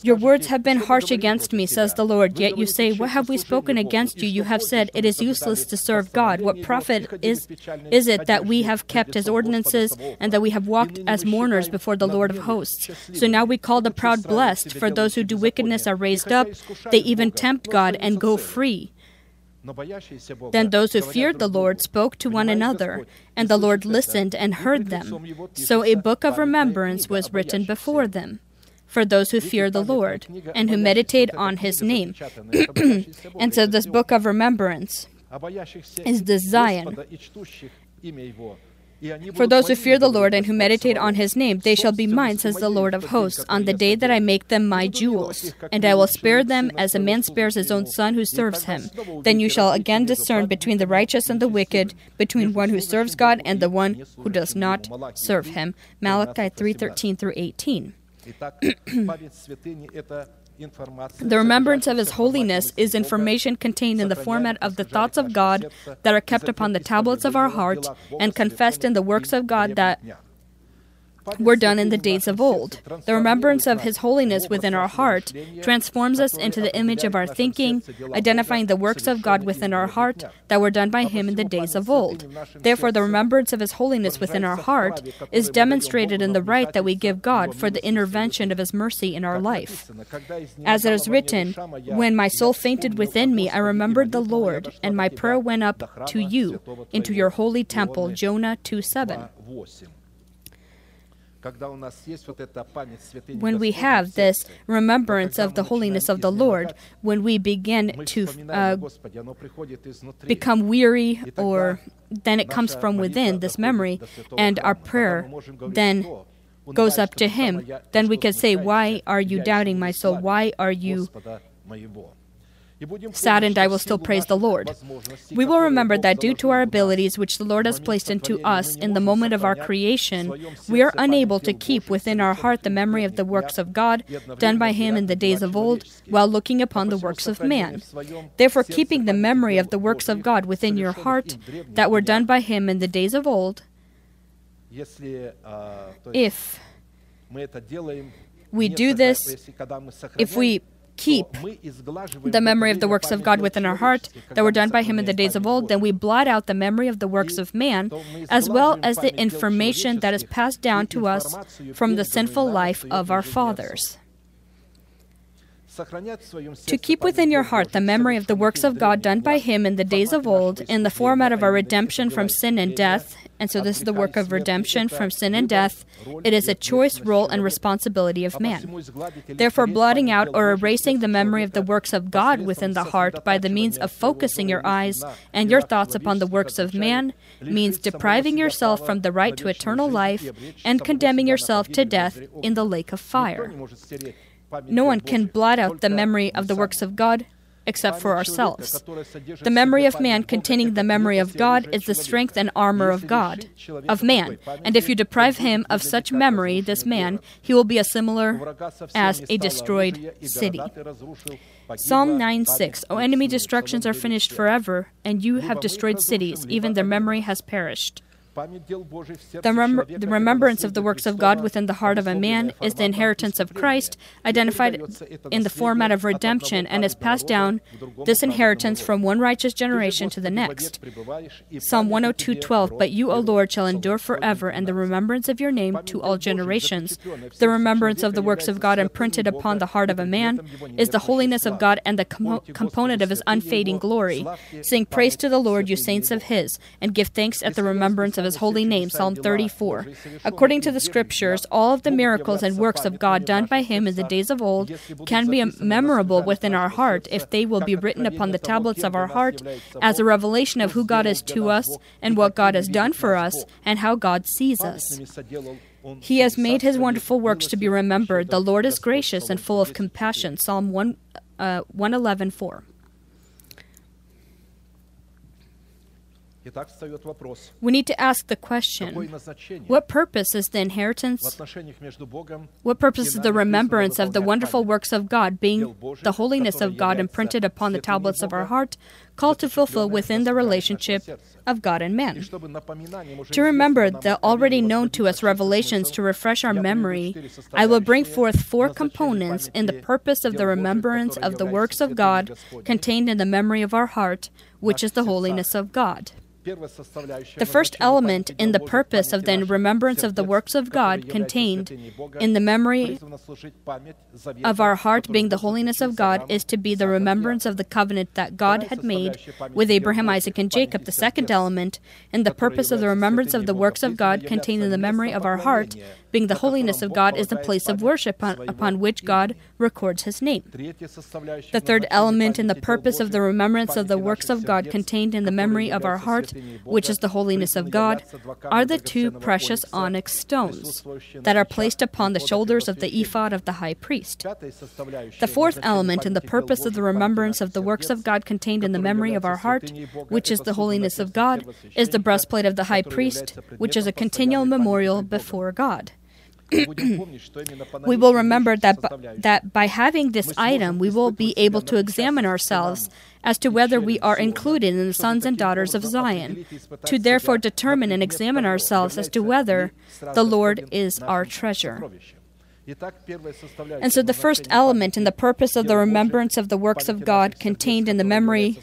Your words have been harsh against me, says the Lord, yet you say, What have we spoken against you? You have said, It is useless to serve God. What profit is, is it that we have kept his ordinances and that we have walked as mourners before the Lord of hosts? So now we call the proud blessed, for those who do wickedness are raised up, they even tempt God and go free. Then those who feared the Lord spoke to one another, and the Lord listened and heard them. So a book of remembrance was written before them for those who fear the Lord and who meditate on his name. [CLEARS THROAT] and so this book of remembrance is the Zion for those who fear the Lord and who meditate on his name, they shall be mine, says the Lord of hosts, on the day that I make them my jewels. And I will spare them as a man spares his own son who serves him. Then you shall again discern between the righteous and the wicked, between one who serves God and the one who does not serve him. Malachi 3:13 through 18. The remembrance of His holiness is information contained in the format of the thoughts of God that are kept upon the tablets of our heart and confessed in the works of God that were done in the days of old. The remembrance of His holiness within our heart transforms us into the image of our thinking, identifying the works of God within our heart that were done by Him in the days of old. Therefore, the remembrance of His holiness within our heart is demonstrated in the right that we give God for the intervention of His mercy in our life. As it is written, When my soul fainted within me, I remembered the Lord, and my prayer went up to you into your holy temple. Jonah 2 7. When we have this remembrance of the holiness of the Lord, when we begin to uh, become weary, or then it comes from within, this memory, and our prayer then goes up to Him, then we can say, Why are you doubting my soul? Why are you saddened, I will still praise the Lord. We will remember that due to our abilities, which the Lord has placed into us in the moment of our creation, we are unable to keep within our heart the memory of the works of God done by Him in the days of old, while looking upon the works of man. Therefore, keeping the memory of the works of God within your heart that were done by Him in the days of old, if we do this, if we keep the memory of the works of God within our heart that were done by Him in the days of old, then we blot out the memory of the works of man, as well as the information that is passed down to us from the sinful life of our fathers. To keep within your heart the memory of the works of God done by Him in the days of old, in the format of our redemption from sin and death, and so this is the work of redemption from sin and death, it is a choice, role, and responsibility of man. Therefore, blotting out or erasing the memory of the works of God within the heart by the means of focusing your eyes and your thoughts upon the works of man means depriving yourself from the right to eternal life and condemning yourself to death in the lake of fire. No one can blot out the memory of the works of God except for ourselves. The memory of man containing the memory of God is the strength and armor of God, of man. And if you deprive him of such memory, this man, he will be as similar as a destroyed city. Psalm 9 6 O enemy destructions are finished forever, and you have destroyed cities, even their memory has perished. The, rem- the, remembrance of the works of God within the heart of a man is the inheritance of Christ, identified in the format of redemption, and is passed down this inheritance from one righteous generation to the next. Psalm 102:12 But you, O Lord, shall endure forever, and the remembrance of your name to all generations. The remembrance of the works of God imprinted upon the heart of a man is the holiness of God and the com- component of his unfading glory. Sing praise to the Lord, you saints of his, and give thanks at the remembrance of his holy name, Psalm 34. According to the scriptures, all of the miracles and works of God done by him in the days of old can be memorable within our heart if they will be written upon the tablets of our heart as a revelation of who God is to us and what God has done for us and how God sees us. He has made his wonderful works to be remembered. The Lord is gracious and full of compassion. Psalm 1, uh, 111 4. We need to ask the question what purpose is the inheritance? What purpose is the remembrance of the wonderful works of God, being the holiness of God imprinted upon the tablets of our heart, called to fulfill within the relationship of God and man? To remember the already known to us revelations to refresh our memory, I will bring forth four components in the purpose of the remembrance of the works of God contained in the memory of our heart, which is the holiness of God. The first element in the purpose of the remembrance of the works of God contained in the memory of our heart being the holiness of God is to be the remembrance of the covenant that God had made with Abraham, Isaac, and Jacob. The second element in the purpose of the remembrance of the works of God contained in the memory of our heart being the holiness of God is the place of worship upon, upon which God records his name. The third element in the purpose of the remembrance of the works of God contained in the memory of our heart, which is the holiness of God, are the two precious onyx stones that are placed upon the shoulders of the ephod of the high priest. The fourth element in the purpose of the remembrance of the works of God contained in the memory of our heart, which is the holiness of God, is the breastplate of the high priest, which is a continual memorial before God. We will remember that, b- that by having this item, we will be able to examine ourselves as to whether we are included in the sons and daughters of Zion, to therefore determine and examine ourselves as to whether the Lord is our treasure. And so, the first element in the purpose of the remembrance of the works of God contained in the memory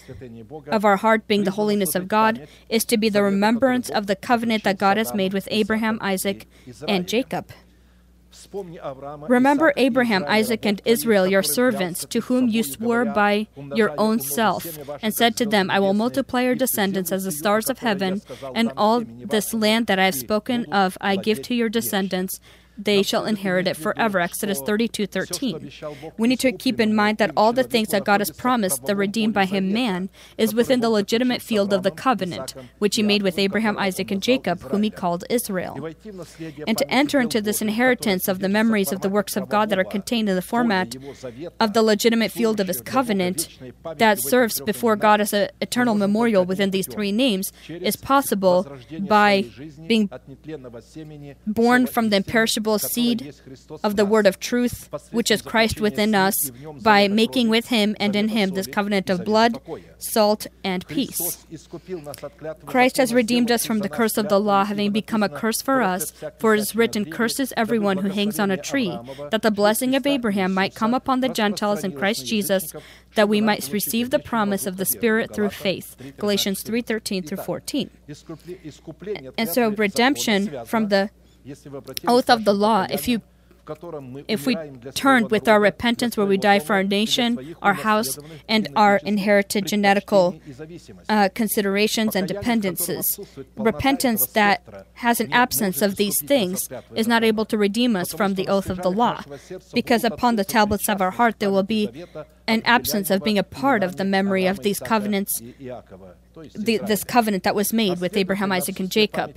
of our heart being the holiness of God is to be the remembrance of the covenant that God has made with Abraham, Isaac, and Jacob. Remember Abraham, Isaac, and Israel, your servants, to whom you swore by your own self, and said to them, I will multiply your descendants as the stars of heaven, and all this land that I have spoken of I give to your descendants, they shall inherit it forever. Exodus 32 13. We need to keep in mind that all the things that God has promised the redeemed by Him man is within the legitimate field of the covenant, which He made with Abraham, Isaac, and Jacob, whom He called Israel. And to enter into this inheritance of the memories of the works of God that are contained in the format of the legitimate field of His covenant that serves before God as an eternal memorial within these three names is possible by being born from the imperishable seed of the word of truth, which is Christ within us, by making with him and in him this covenant of blood, salt, and peace. Christ has redeemed us from the curse of the law, having become a curse for us, for it is written, Curses everyone who hangs on a tree, that the blessing of Abraham might come upon the Gentiles in Christ Jesus, that we might receive the promise of the Spirit through faith. Galatians 3:13 through 14. And so redemption from the oath of the law, if you if we turned with our repentance where we die for our nation, our house, and our inherited genetical uh, considerations and dependencies, repentance that has an absence of these things is not able to redeem us from the oath of the law, because upon the tablets of our heart there will be an absence of being a part of the memory of these covenants the, this covenant that was made with Abraham, Isaac, and Jacob.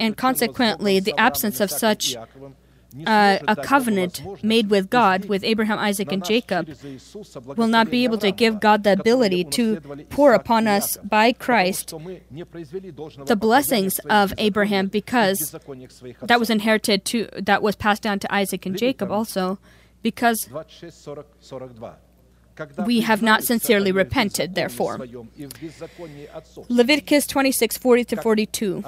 And consequently, the absence of such uh, a covenant made with God, with Abraham, Isaac, and Jacob, will not be able to give God the ability to pour upon us by Christ the blessings of Abraham because that was inherited to, that was passed down to Isaac and Jacob also, because we have not sincerely repented, therefore. Leviticus 26 40 to 42.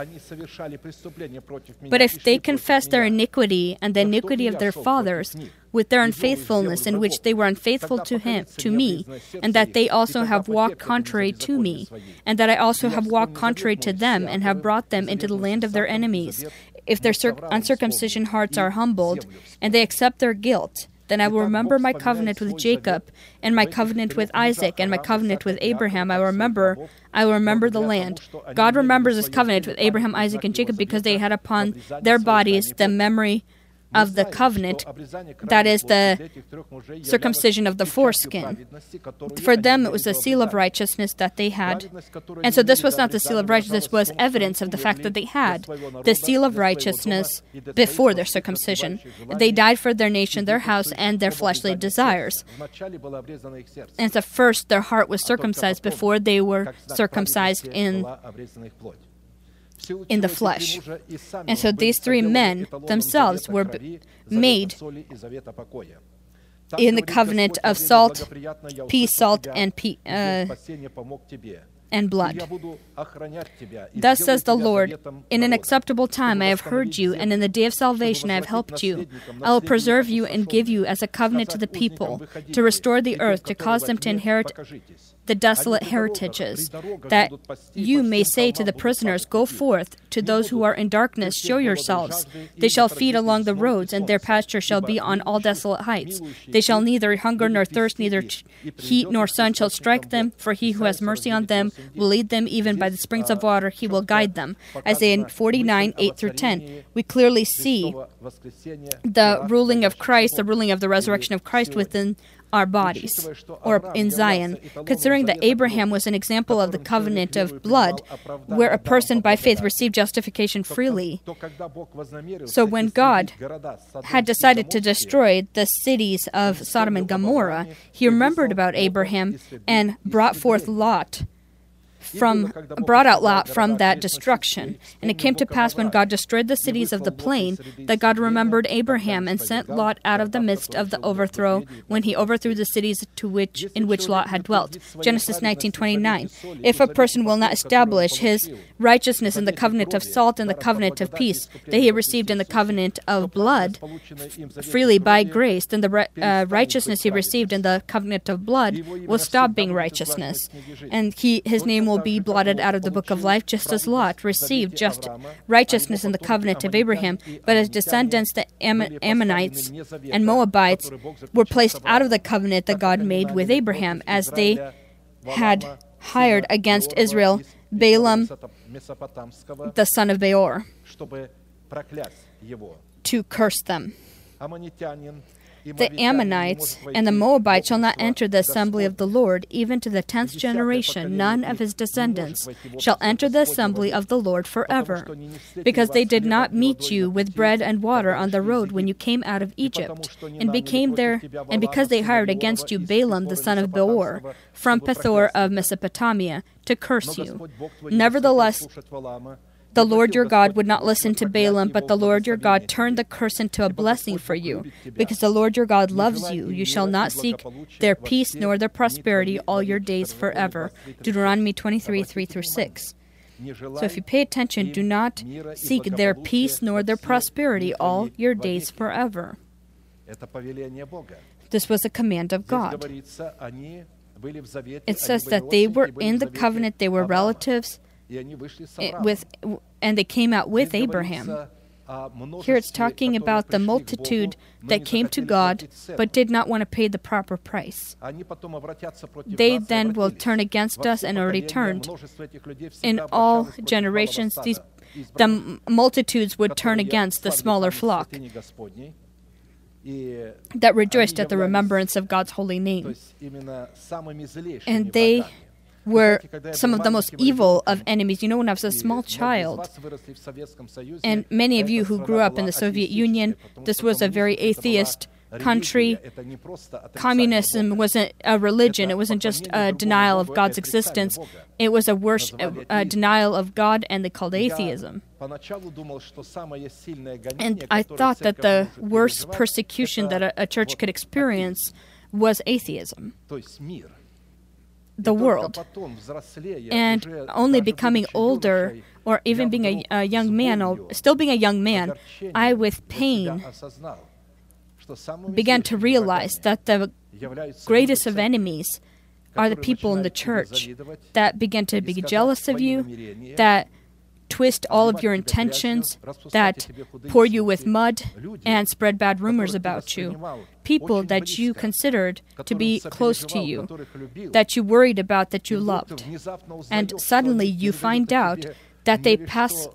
But if they confess their iniquity and the iniquity of their fathers, with their unfaithfulness in which they were unfaithful to him to me and that they also have walked contrary to me and that I also have walked contrary to them and have brought them into the land of their enemies. if their uncircumcision hearts are humbled and they accept their guilt then I will remember my covenant with Jacob, and my covenant with Isaac, and my covenant with Abraham. I will remember, I will remember the land. God remembers his covenant with Abraham, Isaac, and Jacob because they had upon their bodies the memory of the covenant, that is the circumcision of the foreskin. For them, it was a seal of righteousness that they had. And so this was not the seal of righteousness, this was evidence of the fact that they had the seal of righteousness before their circumcision. They died for their nation, their house, and their fleshly desires. And so first, their heart was circumcised before they were circumcised in in the flesh. And so these three men themselves were made in the covenant of salt, peace, salt, and pe- uh, and blood. Thus says the Lord In an acceptable time I have heard you, and in the day of salvation I have helped you. I will preserve you and give you as a covenant to the people, to restore the earth, to cause them to inherit the desolate heritages, that you may say to the prisoners, Go forth, to those who are in darkness, show yourselves. They shall feed along the roads, and their pasture shall be on all desolate heights. They shall neither hunger nor thirst, neither heat nor sun shall strike them, for he who has mercy on them will lead them even by the springs of water, he will guide them. Isaiah 49, 8 through 10. We clearly see the ruling of Christ, the ruling of the resurrection of Christ within our bodies, or in Zion, considering that Abraham was an example of the covenant of blood, where a person by faith received justification freely. So when God had decided to destroy the cities of Sodom and Gomorrah, he remembered about Abraham and brought forth Lot from brought out Lot from that destruction. And it came to pass when God destroyed the cities of the plain that God remembered Abraham and sent Lot out of the midst of the overthrow when he overthrew the cities to which in which Lot had dwelt. Genesis 19:29. If a person will not establish his righteousness in the covenant of salt and the covenant of peace that he received in the covenant of blood freely by grace, then the uh, righteousness he received in the covenant of blood will stop being righteousness, and he his name will be blotted out of the book of life, just as Lot received just righteousness in the covenant of Abraham, but his descendants, the Ammonites and Moabites, were placed out of the covenant that God made with Abraham, as they had hired against Israel Balaam, the son of Beor, to curse them. The Ammonites and the Moabites shall not enter the assembly of the Lord, even to the tenth generation, none of his descendants shall enter the assembly of the Lord forever, because they did not meet you with bread and water on the road when you came out of Egypt, and became and because they hired against you Balaam the son of Beor from Pethor of Mesopotamia to curse you. Nevertheless, the Lord your God would not listen to Balaam, but the Lord your God turned the curse into a blessing for you. Because the Lord your God loves you, you shall not seek their peace nor their prosperity all your days forever. Deuteronomy 23 3 through 6. So if you pay attention, do not seek their peace nor their prosperity all your days forever. This was a command of God. It says that they were in the covenant, they were relatives, with, and they came out with Abraham. Here it's talking about the multitude that came to God but did not want to pay the proper price. They then will turn against us and already turned. In all generations, these, the multitudes would turn against the smaller flock that rejoiced at the remembrance of God's holy name. And they were some of the most evil of enemies. You know, when I was a small child, and many of you who grew up in the Soviet Union, this was a very atheist country. Communism wasn't a religion, it wasn't just a denial of God's existence, it was a, worship, a denial of God, and they called atheism. And I thought that the worst persecution that a, a church could experience was atheism the world. And only becoming older or even being a, a young man, or still being a young man, I with pain began to realize that the greatest of enemies are the people in the church that begin to be jealous of you, that twist all of your intentions, that pour you with mud and spread bad rumors about you. People that you considered to be close to you, that you worried about, that you loved. And suddenly you find out that they pass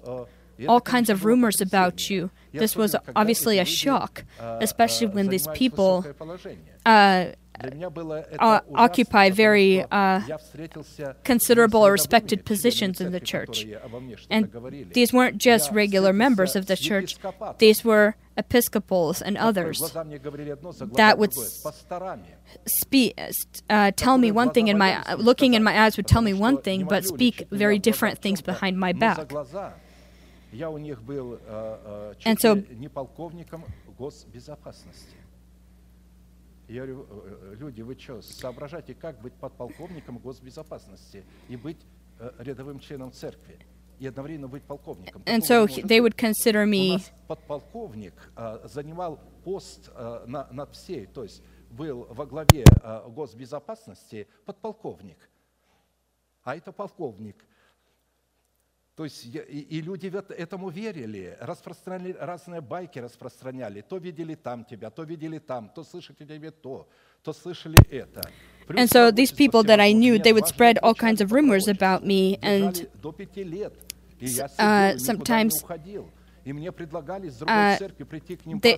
all kinds of rumors about you. This was obviously a shock, especially when these people uh, occupy very uh, considerable or respected positions in the church. And these weren't just regular members of the church, these were episcopals and others that would speak, uh, tell me one thing in my looking in my eyes would tell me one thing, but speak very different things behind my back. And so Я говорю, э, э, люди, вы что, соображайте, как быть подполковником госбезопасности и быть э, рядовым членом церкви и одновременно быть полковником? And so they would consider У me нас подполковник э, занимал пост э, на- над всей, то есть был во главе э, госбезопасности подполковник, а это полковник. То есть и, люди этому верили, распространяли разные байки, распространяли. То видели там тебя, то видели там, то слышали тебе то, то слышали это. And so these people that I knew, they would spread all kinds of rumors about me, and uh, sometimes, Uh,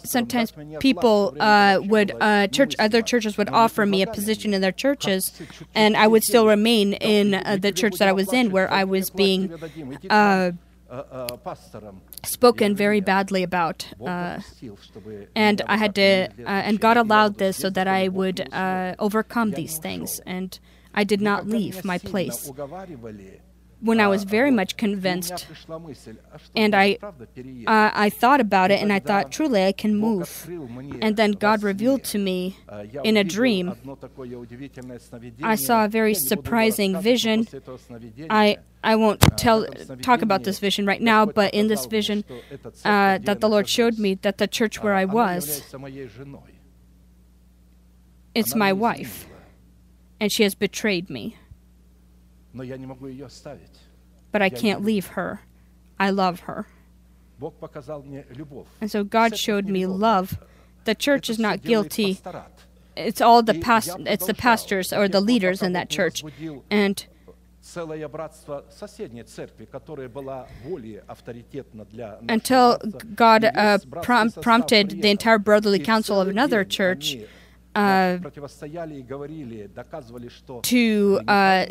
sometimes people uh, would uh, church other churches would offer me a position in their churches, and I would still remain in the church that I was in, where I was being uh, spoken very badly about, uh, and I had to. Uh, and God allowed this so that I would overcome these things, and I did not leave my place when I was very much convinced, and I, uh, I thought about it, and I thought, truly, I can move. And then God revealed to me in a dream. I saw a very surprising vision. I I won't tell talk about this vision right now, but in this vision uh, that the Lord showed me, that the church where I was, it's my wife, and she has betrayed me. But I can't leave her. I love her. And so God showed me love. The church is not guilty. It's all the past. It's the pastors or the leaders in that church, and until God uh, prom- prompted the entire brotherly council of another church uh, to uh,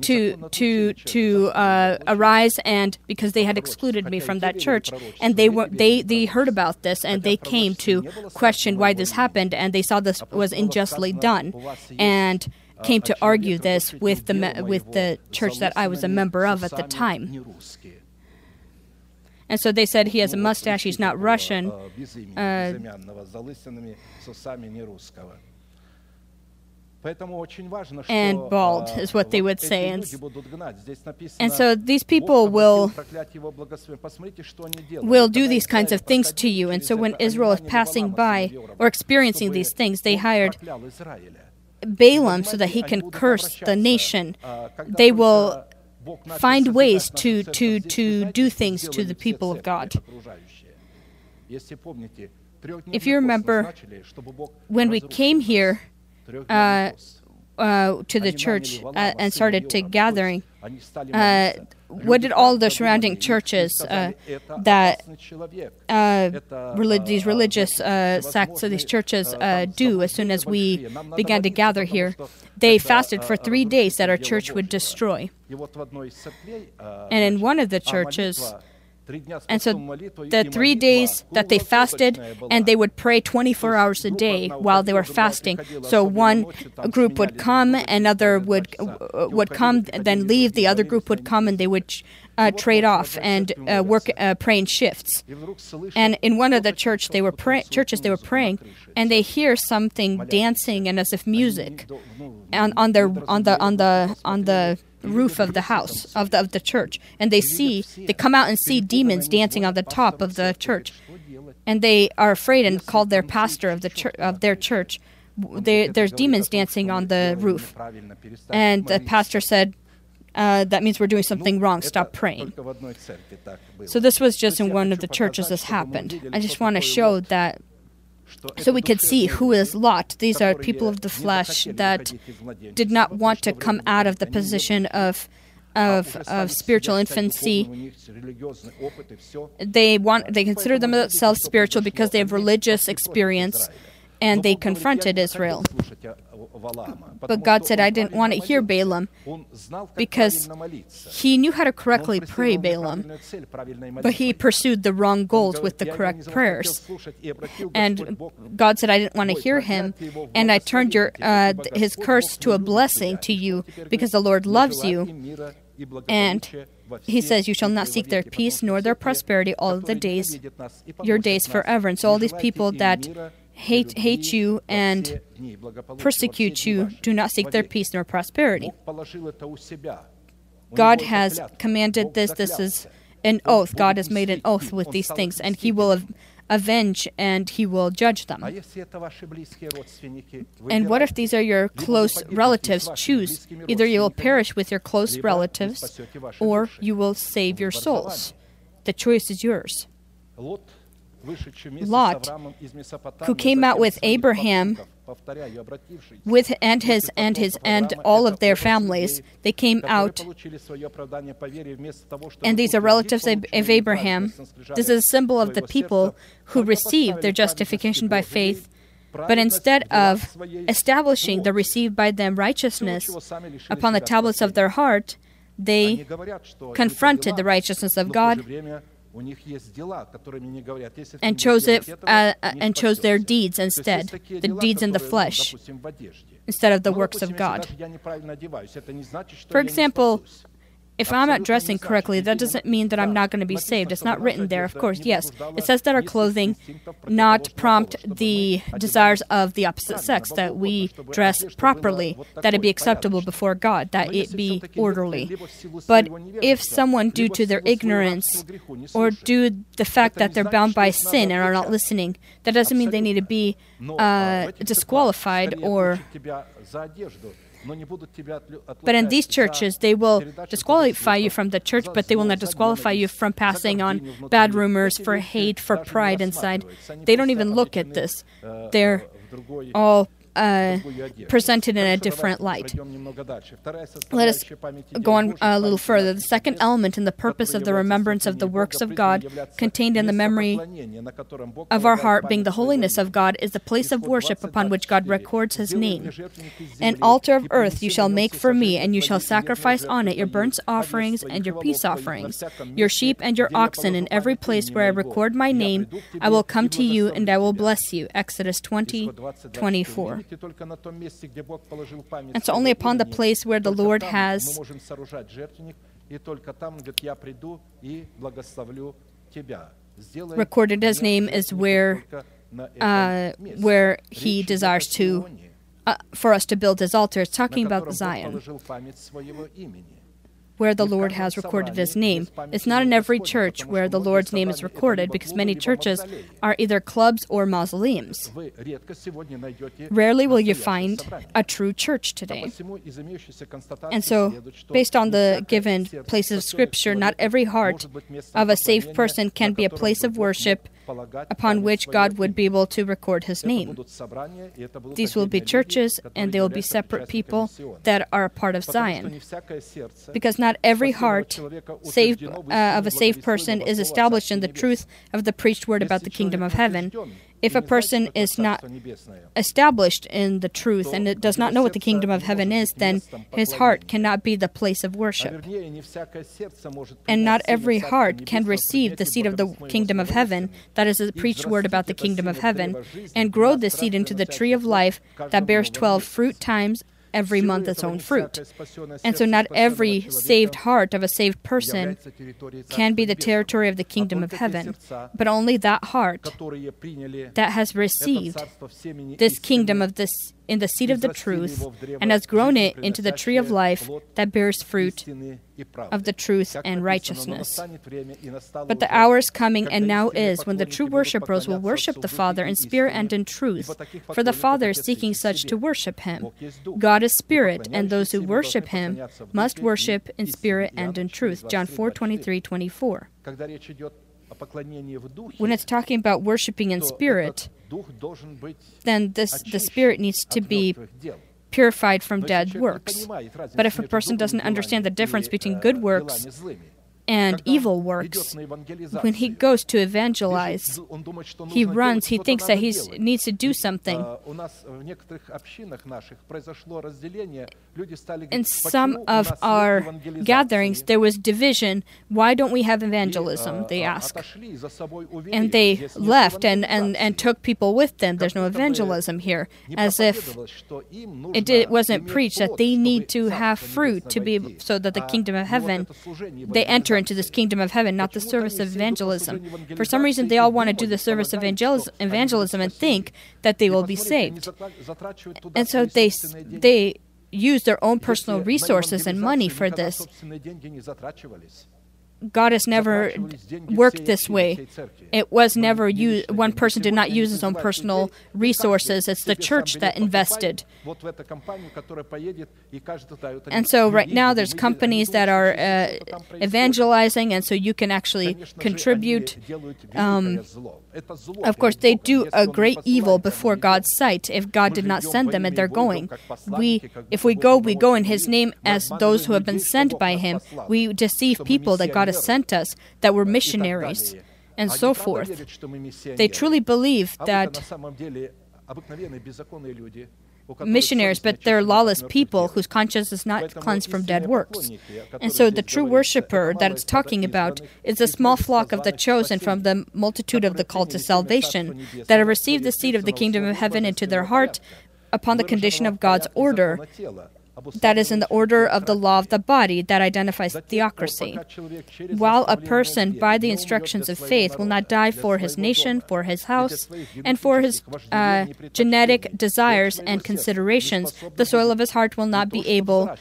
to to to uh, arise and because they had excluded me from that church and they were they they heard about this and they came to question why this happened and they saw this was unjustly done and came to argue this with the with the church that I was a member of at the time. And so they said he has a mustache, he's not Russian. Uh, and bald is what they would say. And, and so these people will, will do these kinds of things to you. And so when Israel is passing by or experiencing these things, they hired Balaam so that he can curse the nation. They will find ways to, to, to do things to the people of God. If you remember, when we came here uh, uh, to the church uh, and started to gathering, uh, what did all the surrounding churches uh, that uh, these religious uh, sects these churches uh, do as soon as we began to gather here? They fasted for three days that our church would destroy. And in one of the churches, and so the three days that they fasted, and they would pray 24 hours a day while they were fasting. So one group would come, another would would come, then leave. The other group would come, and they would uh, trade off and uh, work uh, pray in shifts. And in one of the church, they were pray- churches, they were praying, and they hear something dancing and as if music on, on their on the on the on the roof of the house of the of the church and they see they come out and see demons dancing on the top of the church and they are afraid and called their pastor of the church of their church. They, there's demons dancing on the roof. And the pastor said uh, that means we're doing something wrong stop praying. So this was just in one of the churches this happened. I just want to show that so we could see who is Lot. These are people of the flesh that did not want to come out of the position of of, of spiritual infancy. They want they consider themselves spiritual because they have religious experience and they confronted Israel. But God said, I didn't want to hear Balaam because he knew how to correctly pray, Balaam, but he pursued the wrong goals with the correct prayers. And God said, I didn't want to hear him, and I turned your uh, his curse to a blessing to you because the Lord loves you. And he says, You shall not seek their peace nor their prosperity all the days, your days forever. And so all these people that hate hate you and persecute you do not seek their peace nor prosperity. God has commanded this. This is an oath. God has made an oath with these things, and He will avenge and He will judge them. And what if these are your close relatives? Choose. Either you will perish with your close relatives, or you will save your souls. The choice is yours. Lot, who came out with Abraham with and his and his and all of their families they came out and these are relatives of of Abraham. this is a symbol of the people who received their justification by faith but instead of establishing the received by them righteousness upon the tablets of their heart they confronted the righteousness of God and chose it uh, uh, and chose their deeds instead, the deeds in the flesh, instead of the works of God. For example, if I'm not dressing correctly, that doesn't mean that I'm not going to be saved. It's not written there, of course, yes. It says that our clothing not prompt the desires of the opposite sex, that we dress properly, that it be acceptable before God, that it be orderly. But if someone, due to their ignorance or due the fact that they're bound by sin and are not listening, that doesn't mean they need to be uh, disqualified or but in these churches, they will disqualify you from the church, but they will not disqualify you from passing on bad rumors for hate, for pride inside. They don't even look at this. They're all presented in a different light. Let us go on a little further. The second element in the purpose of the remembrance of the works of God contained in the memory of our heart, being the holiness of God, is the place of worship upon which God records his name. An altar of earth you shall make for me, and you shall sacrifice on it your burnt offerings and your peace offerings, your sheep and your oxen, in every place where I record my name, I will come to you and I will bless you. Exodus 20 24. So only upon the place where the Lord has recorded his name is where uh, where he desires to uh, for us to build his altar. It's talking about Zion where the Lord has recorded his name. It's not in every church where the Lord's name is recorded because many churches are either clubs or mausoleums. Rarely will you find a true church today. And so, based on the given places of Scripture, not every heart of a saved person can be a place of worship upon which God would be able to record his name. These will be churches and they will be separate people that are a part of Zion. Because not every heart saved, uh, of a saved person is established in the truth of the preached word about the kingdom of heaven if a person is not established in the truth and it does not know what the kingdom of heaven is, then his heart cannot be the place of worship. And not every heart can receive the seed of the kingdom of heaven, that is the preached word about the kingdom of heaven, and grow the seed into the tree of life that bears 12 fruit times every month its own fruit. And so, not every saved heart of a saved person can be the territory of the kingdom of heaven, but only that heart that has received this kingdom of this in the seed of the truth and has grown it into the tree of life that bears fruit of the truth and righteousness. But the hour is coming and now is when the true worshippers will worship the Father in spirit and in truth, for the Father is seeking such to worship him. God is spirit, and those who worship him must worship in spirit and in truth. John 4 23 24. When it's talking about worshiping in spirit, then this, the spirit needs to be purified from dead works. But if a person doesn't understand the difference between good works and evil works. When he goes to evangelize, he runs, he thinks that he needs to do something. In some of our gatherings, there was division. Why don't we have evangelism? They ask. And they left and, and, and took people with them. There's no evangelism here. As if it did, wasn't preached that they need to have fruit to be so that the kingdom of heaven, they enter into this kingdom of heaven, not the service of evangelism. For some reason, they all want to do the service of evangelism and think that they will be saved. And so they, they use their own personal resources and money for this. God has never worked this way. It was never used, one person did not use his own personal resources. It's the church that invested. And so right now there's companies that are uh, evangelizing, and so you can actually contribute. Um, of course, they do a great evil before God's sight if God did not send them and they're going. We, if we go, we go in His name as those who have been sent by Him. We deceive people that God has sent us, that we're missionaries, and so forth. They truly believe that missionaries, but they're lawless people whose conscience is not cleansed from dead works. And so the true worshiper that it's talking about is a small flock of the chosen from the multitude of the called to salvation that have received the seed of the kingdom of heaven into their heart upon the condition of God's order that is in the order of the law of the body that identifies theocracy. While a person, by the instructions of faith, will not die for his nation, for his house, and for his uh, genetic desires and considerations, the soil of his heart will not be able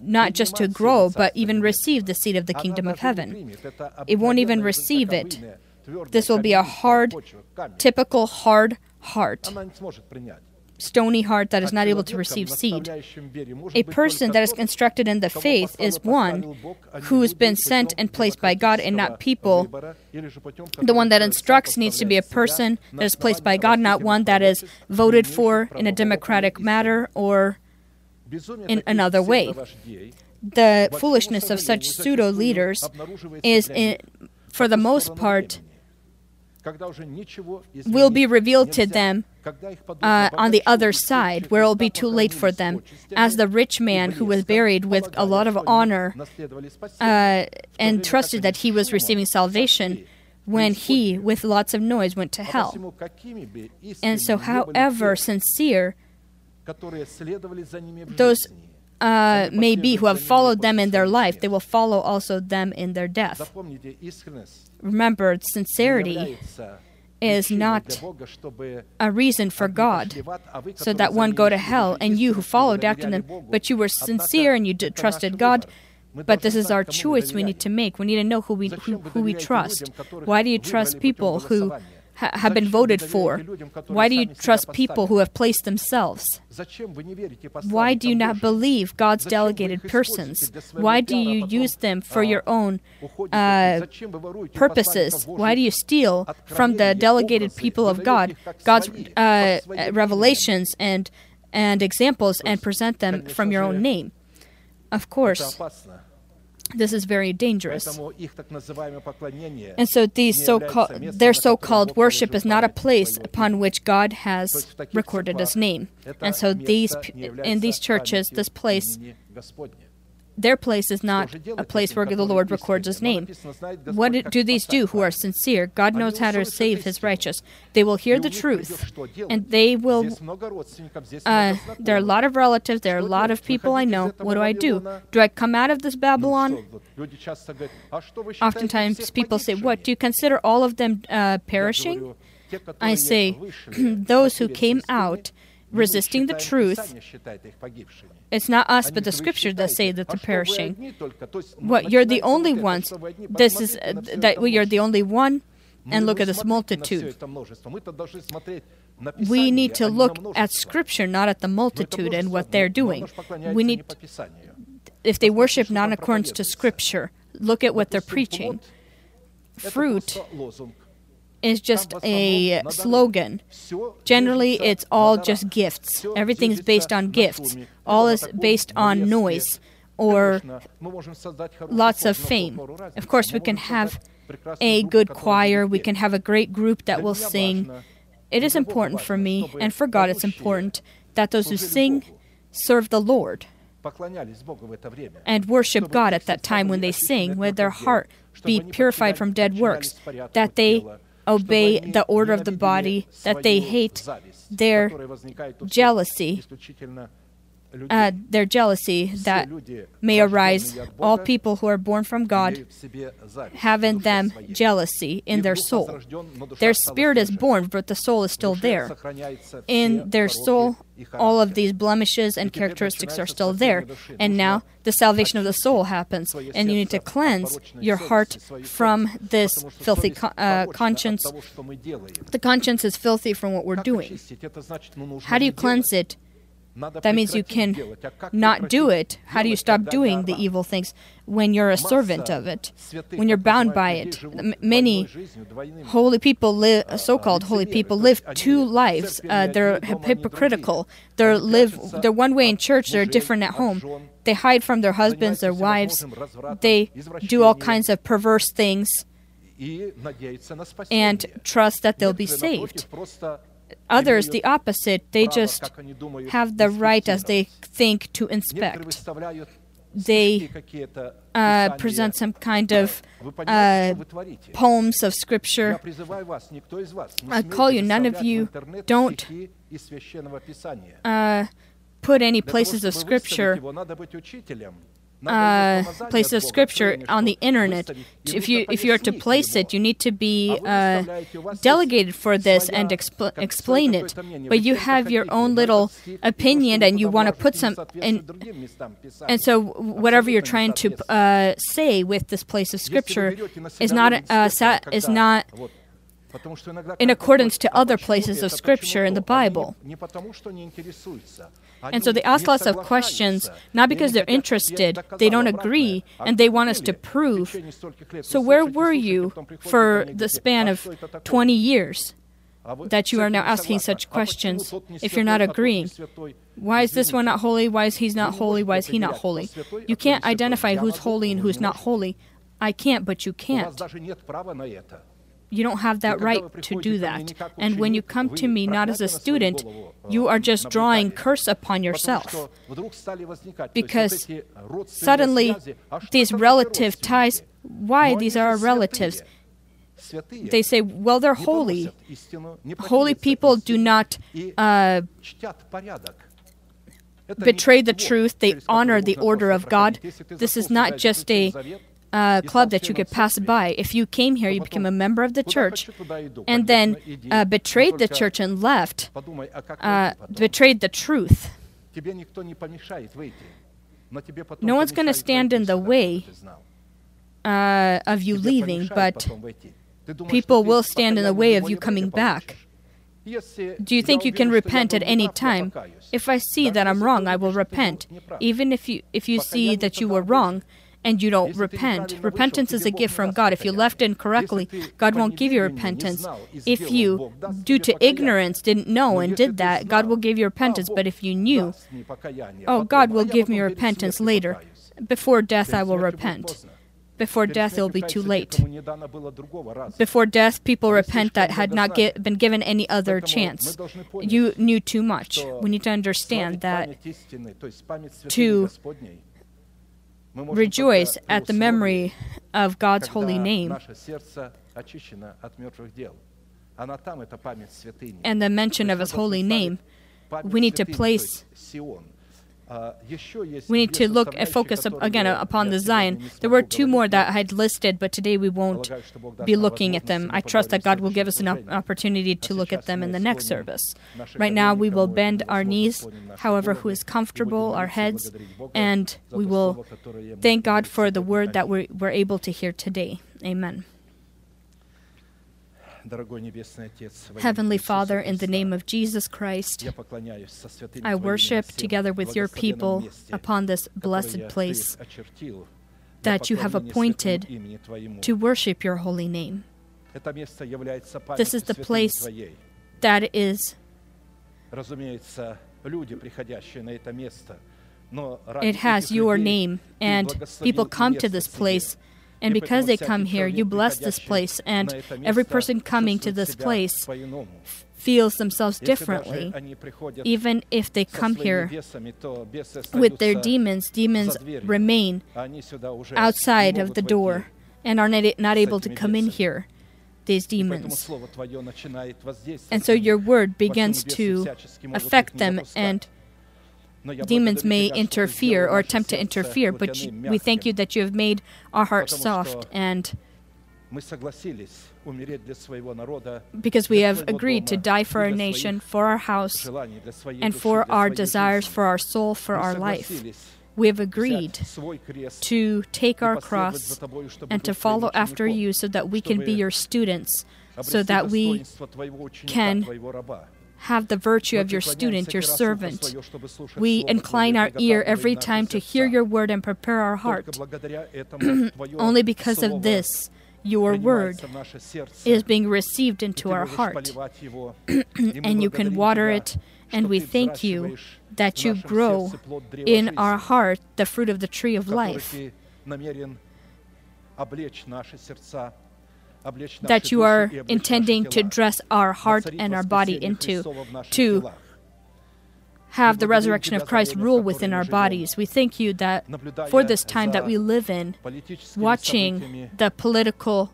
not just to grow, but even receive the seed of the kingdom of heaven. It won't even receive it. This will be a hard, typical hard heart, stony heart that is not able to receive seed. A person that is constructed in the faith is one who has been sent and placed by God and not people. The one that instructs needs to be a person that is placed by God, not one that is voted for in a democratic matter or in another way. The foolishness of such pseudo leaders is, in, for the most part, will be revealed to them uh, on the other side, where it will be too late for them. As the rich man who was buried with a lot of honor uh, and trusted that he was receiving salvation when he, with lots of noise, went to hell. And so, however sincere those uh, may be who have followed them in their life, they will follow also them in their death. Remember, sincerity is not a reason for God, so that one go to hell, and you who followed after them, but you were sincere and you d- trusted God. But this is our choice we need to make. We need to know who we who, who we trust. Why do you trust people who ha- have been voted for? Why do you trust people who have placed themselves? Why do you not believe God's delegated persons? Why do you use them for your own uh, purposes? Why do you steal from the delegated people of God God's uh, revelations and and examples and present them from your own name? Of course, this is very dangerous. And so these so-called, their so-called worship is not a place upon which God has recorded His name. And so these in these churches, this place, their place is not a place where the Lord records His name. What do these do who are sincere? God knows how to save His righteous. They will hear the truth, and they will. Uh, there are a lot of relatives. There are a lot of people I know. What do I do? Do I come out of this Babylon? Oftentimes, people say, "What do you consider all of them uh, perishing?" I say, [CLEARS THROAT] those who came out resisting the truth. It's not us, but the scriptures that say that they're perishing. What you're the only ones. This is uh, that we are the only one. And look at this multitude. We need to look at scripture, not at the multitude and what they're doing. We need, if they worship not in accordance to scripture, look at what they're preaching. Fruit is just a slogan. Generally, it's all just gifts. Everything is based on gifts. All is based on noise or lots of fame. Of course, we can have a good choir, we can have a great group that will sing. It is important for me, and for God, it's important that those who sing serve the Lord and worship God at that time when they sing, with their heart be purified from dead works, that they obey the order of the body, that they hate their jealousy, uh, their jealousy that may arise. All people who are born from God have in them jealousy in their soul. Their spirit is born, but the soul is still there. In their soul, all of these blemishes and characteristics are still there. And now the salvation of the soul happens, and you need to cleanse your heart from this filthy co- uh, conscience. The conscience is filthy from what we're doing. How do you cleanse it? That means you can not do it. How do you stop doing the evil things when you're a servant of it? When you're bound by it? Many holy people live, so-called holy people, live two lives. Uh, they're hypocritical. They're live. They're one way in church. They're different at home. They hide from their husbands, their wives. They do all kinds of perverse things and trust that they'll be saved others the opposite. They just have the right, as they think, to inspect. They uh, present some kind of uh, poems of scripture. I call you, none of you don't uh, put any places of scripture uh, place of scripture on the internet. If you if you are to place it, you need to be uh, delegated for this and explain it. But you have your own little opinion, and you want to put some and and so whatever you're trying to uh, say with this place of scripture is not uh, is not in accordance to other places of scripture in the Bible. And so they ask lots of questions, not because they're interested, they don't agree, and they want us to prove. So, where were you for the span of 20 years? that you are now asking such questions if you're not agreeing. Why is this one not holy? Why is he not holy? Why is he not holy? You can't identify who's holy and who's not holy. I can't, but you can't you don't have that right to do that. And when you come to me not as a student, you are just drawing curse upon yourself. Because suddenly these relative ties, why these are relatives? They say, well, they're holy. Holy people do not uh, betray the truth, they honor the order of God. This is not just a uh, club that you could pass by. If you came here, you became a member of the church, and then uh, betrayed the church and left, uh, betrayed the truth. No one's gonna stand in the way uh, of you leaving, but people will stand in the way of you coming back. Do you think you can repent at any time? If I see that I'm wrong, I will repent. Even if you if you see that you were wrong and you don't repent. Repentance is a gift from God. If you left incorrectly, God won't give you repentance. If you, due to ignorance, didn't know and did that, God will give you repentance. But if you knew, oh, God will give me repentance later. Before death, I will repent. Before death, it will be too late. Before death, people repent that had not gi- been given any other chance. You knew too much. We need to understand that to rejoice at the memory of God's holy name and the mention of His holy name. We need to place we need to look and focus up- again upon the Zion. There were two more that I had listed, but today we won't be looking at them. I trust that God will give us an op- opportunity to look at them in the next service. Right now, we will bend our knees, however, who is comfortable, our heads, and we will thank God for the word that we're, we're able to hear today. Amen. Heavenly Father, in the name of Jesus Christ, I worship together with your people upon this blessed place that you have appointed to worship your holy name. This is the place That is, it has your name, and people come to this place. And because they come here, you bless this place, and every person coming to this place feels themselves differently. Even if they come here with their demons, demons remain outside of the door and are not, able to come in here, these demons. And so your word begins to affect them, and demons may interfere or attempt to interfere, but we thank you that you have made our hearts soft and because we have agreed to die for our nation, for our house, and for our desires, for our soul, for our life. We have agreed to take our cross and to follow after you so that we can be your students, so that we can have the virtue of your student, your servant. We incline our ear every time to hear your word and prepare our heart. [CLEARS THROAT] Only because of this, your word is being received into our heart. [CLEARS THROAT] and you can water it, and we thank you that you grow in our heart the fruit of the tree of life. That you are intending to dress our heart and our body into, to have the resurrection of Christ rule within our bodies. We thank you that for this time that we live in, watching the political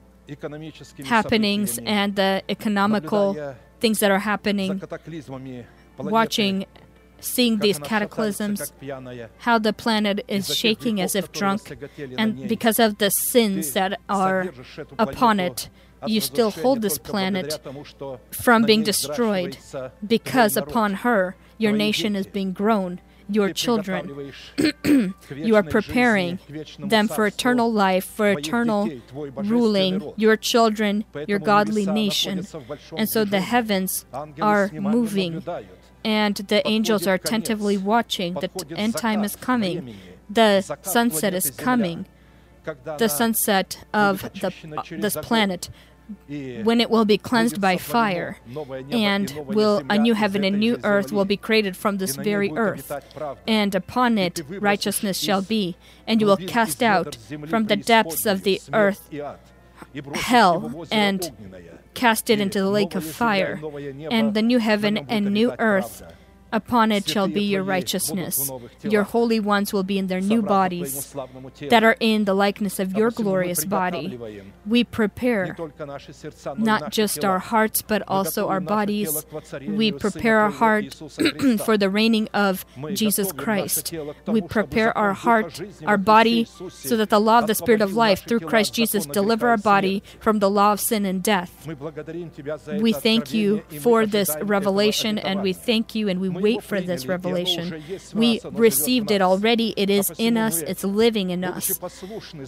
happenings and the economical things that are happening, watching seeing these cataclysms, how the planet is shaking as if drunk, and because of the sins that are upon it, you still hold this planet from being destroyed because upon her your nation is being grown your children. [CLEARS THROAT] you are preparing them for eternal life, for eternal ruling, your children, your godly nation. And so the heavens are moving, and the angels are attentively watching. The end time is coming, the sunset is coming, the sunset of the, uh, this planet when it will be cleansed by fire, and will a new heaven and new earth will be created from this very earth, and upon it righteousness shall be, and you will cast out from the depths of the earth hell and cast it into the lake of fire, and the new heaven and new earth Upon it shall be your righteousness. Your holy ones will be in their new bodies that are in the likeness of your glorious body. We prepare not just our hearts, but also our bodies. We prepare our heart for the reigning of Jesus Christ. We prepare our heart, our body, so that the law of the Spirit of life through Christ Jesus deliver our body from the law of sin and death. We thank you for this revelation, and we thank you and we wait for this revelation. We received it already. It is in us, it's living in us.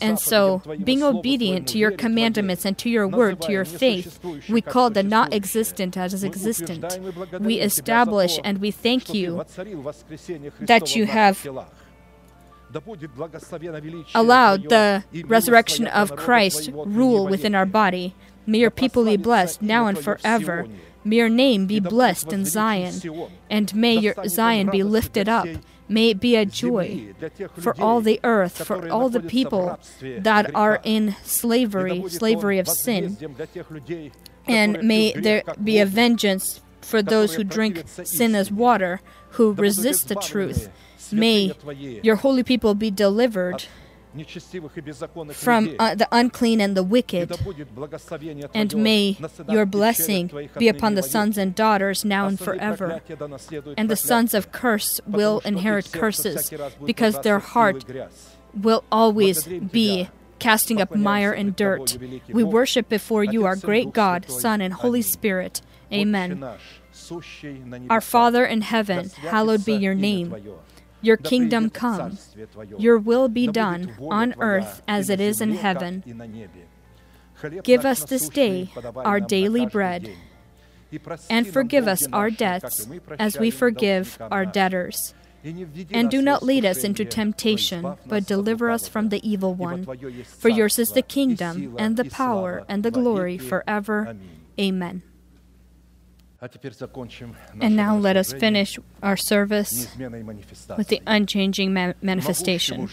And so, being obedient to your commandments and to your word, to your faith, we call the not existent as existent. We establish and we thank you that you have allowed the resurrection of Christ rule within our body. May your people be blessed now and forever. May your name be blessed in Zion, and may your Zion be lifted up. May it be a joy for all the earth, for all the people that are in slavery, slavery of sin. And may there be a vengeance for those who drink sin as water, who resist the truth. May your holy people be delivered from uh, the unclean and the wicked. And may your blessing be upon the sons and daughters now and forever. And the sons of curse will inherit curses because their heart will always be casting up mire and dirt. We worship before you, our great God, Son, and Holy Spirit. Amen. Our Father in heaven, hallowed be your name. Your kingdom come, your will be done on earth as it is in heaven. Give us this day our daily bread, and forgive us our debts as we forgive our debtors. And do not lead us into temptation, but deliver us from the evil one. For yours is the kingdom, and the power, and the glory forever. Amen. And now let us finish our service with the unchanging ma- manifestation.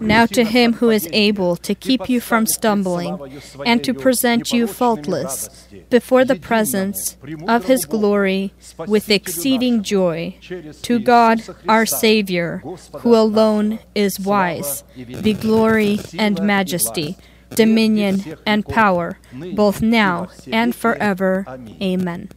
Now to him who is able to keep you from stumbling and to present you faultless before the presence of his glory with exceeding joy, to God our Savior, who alone is wise, be glory and majesty, dominion and power, both now and forever. Amen.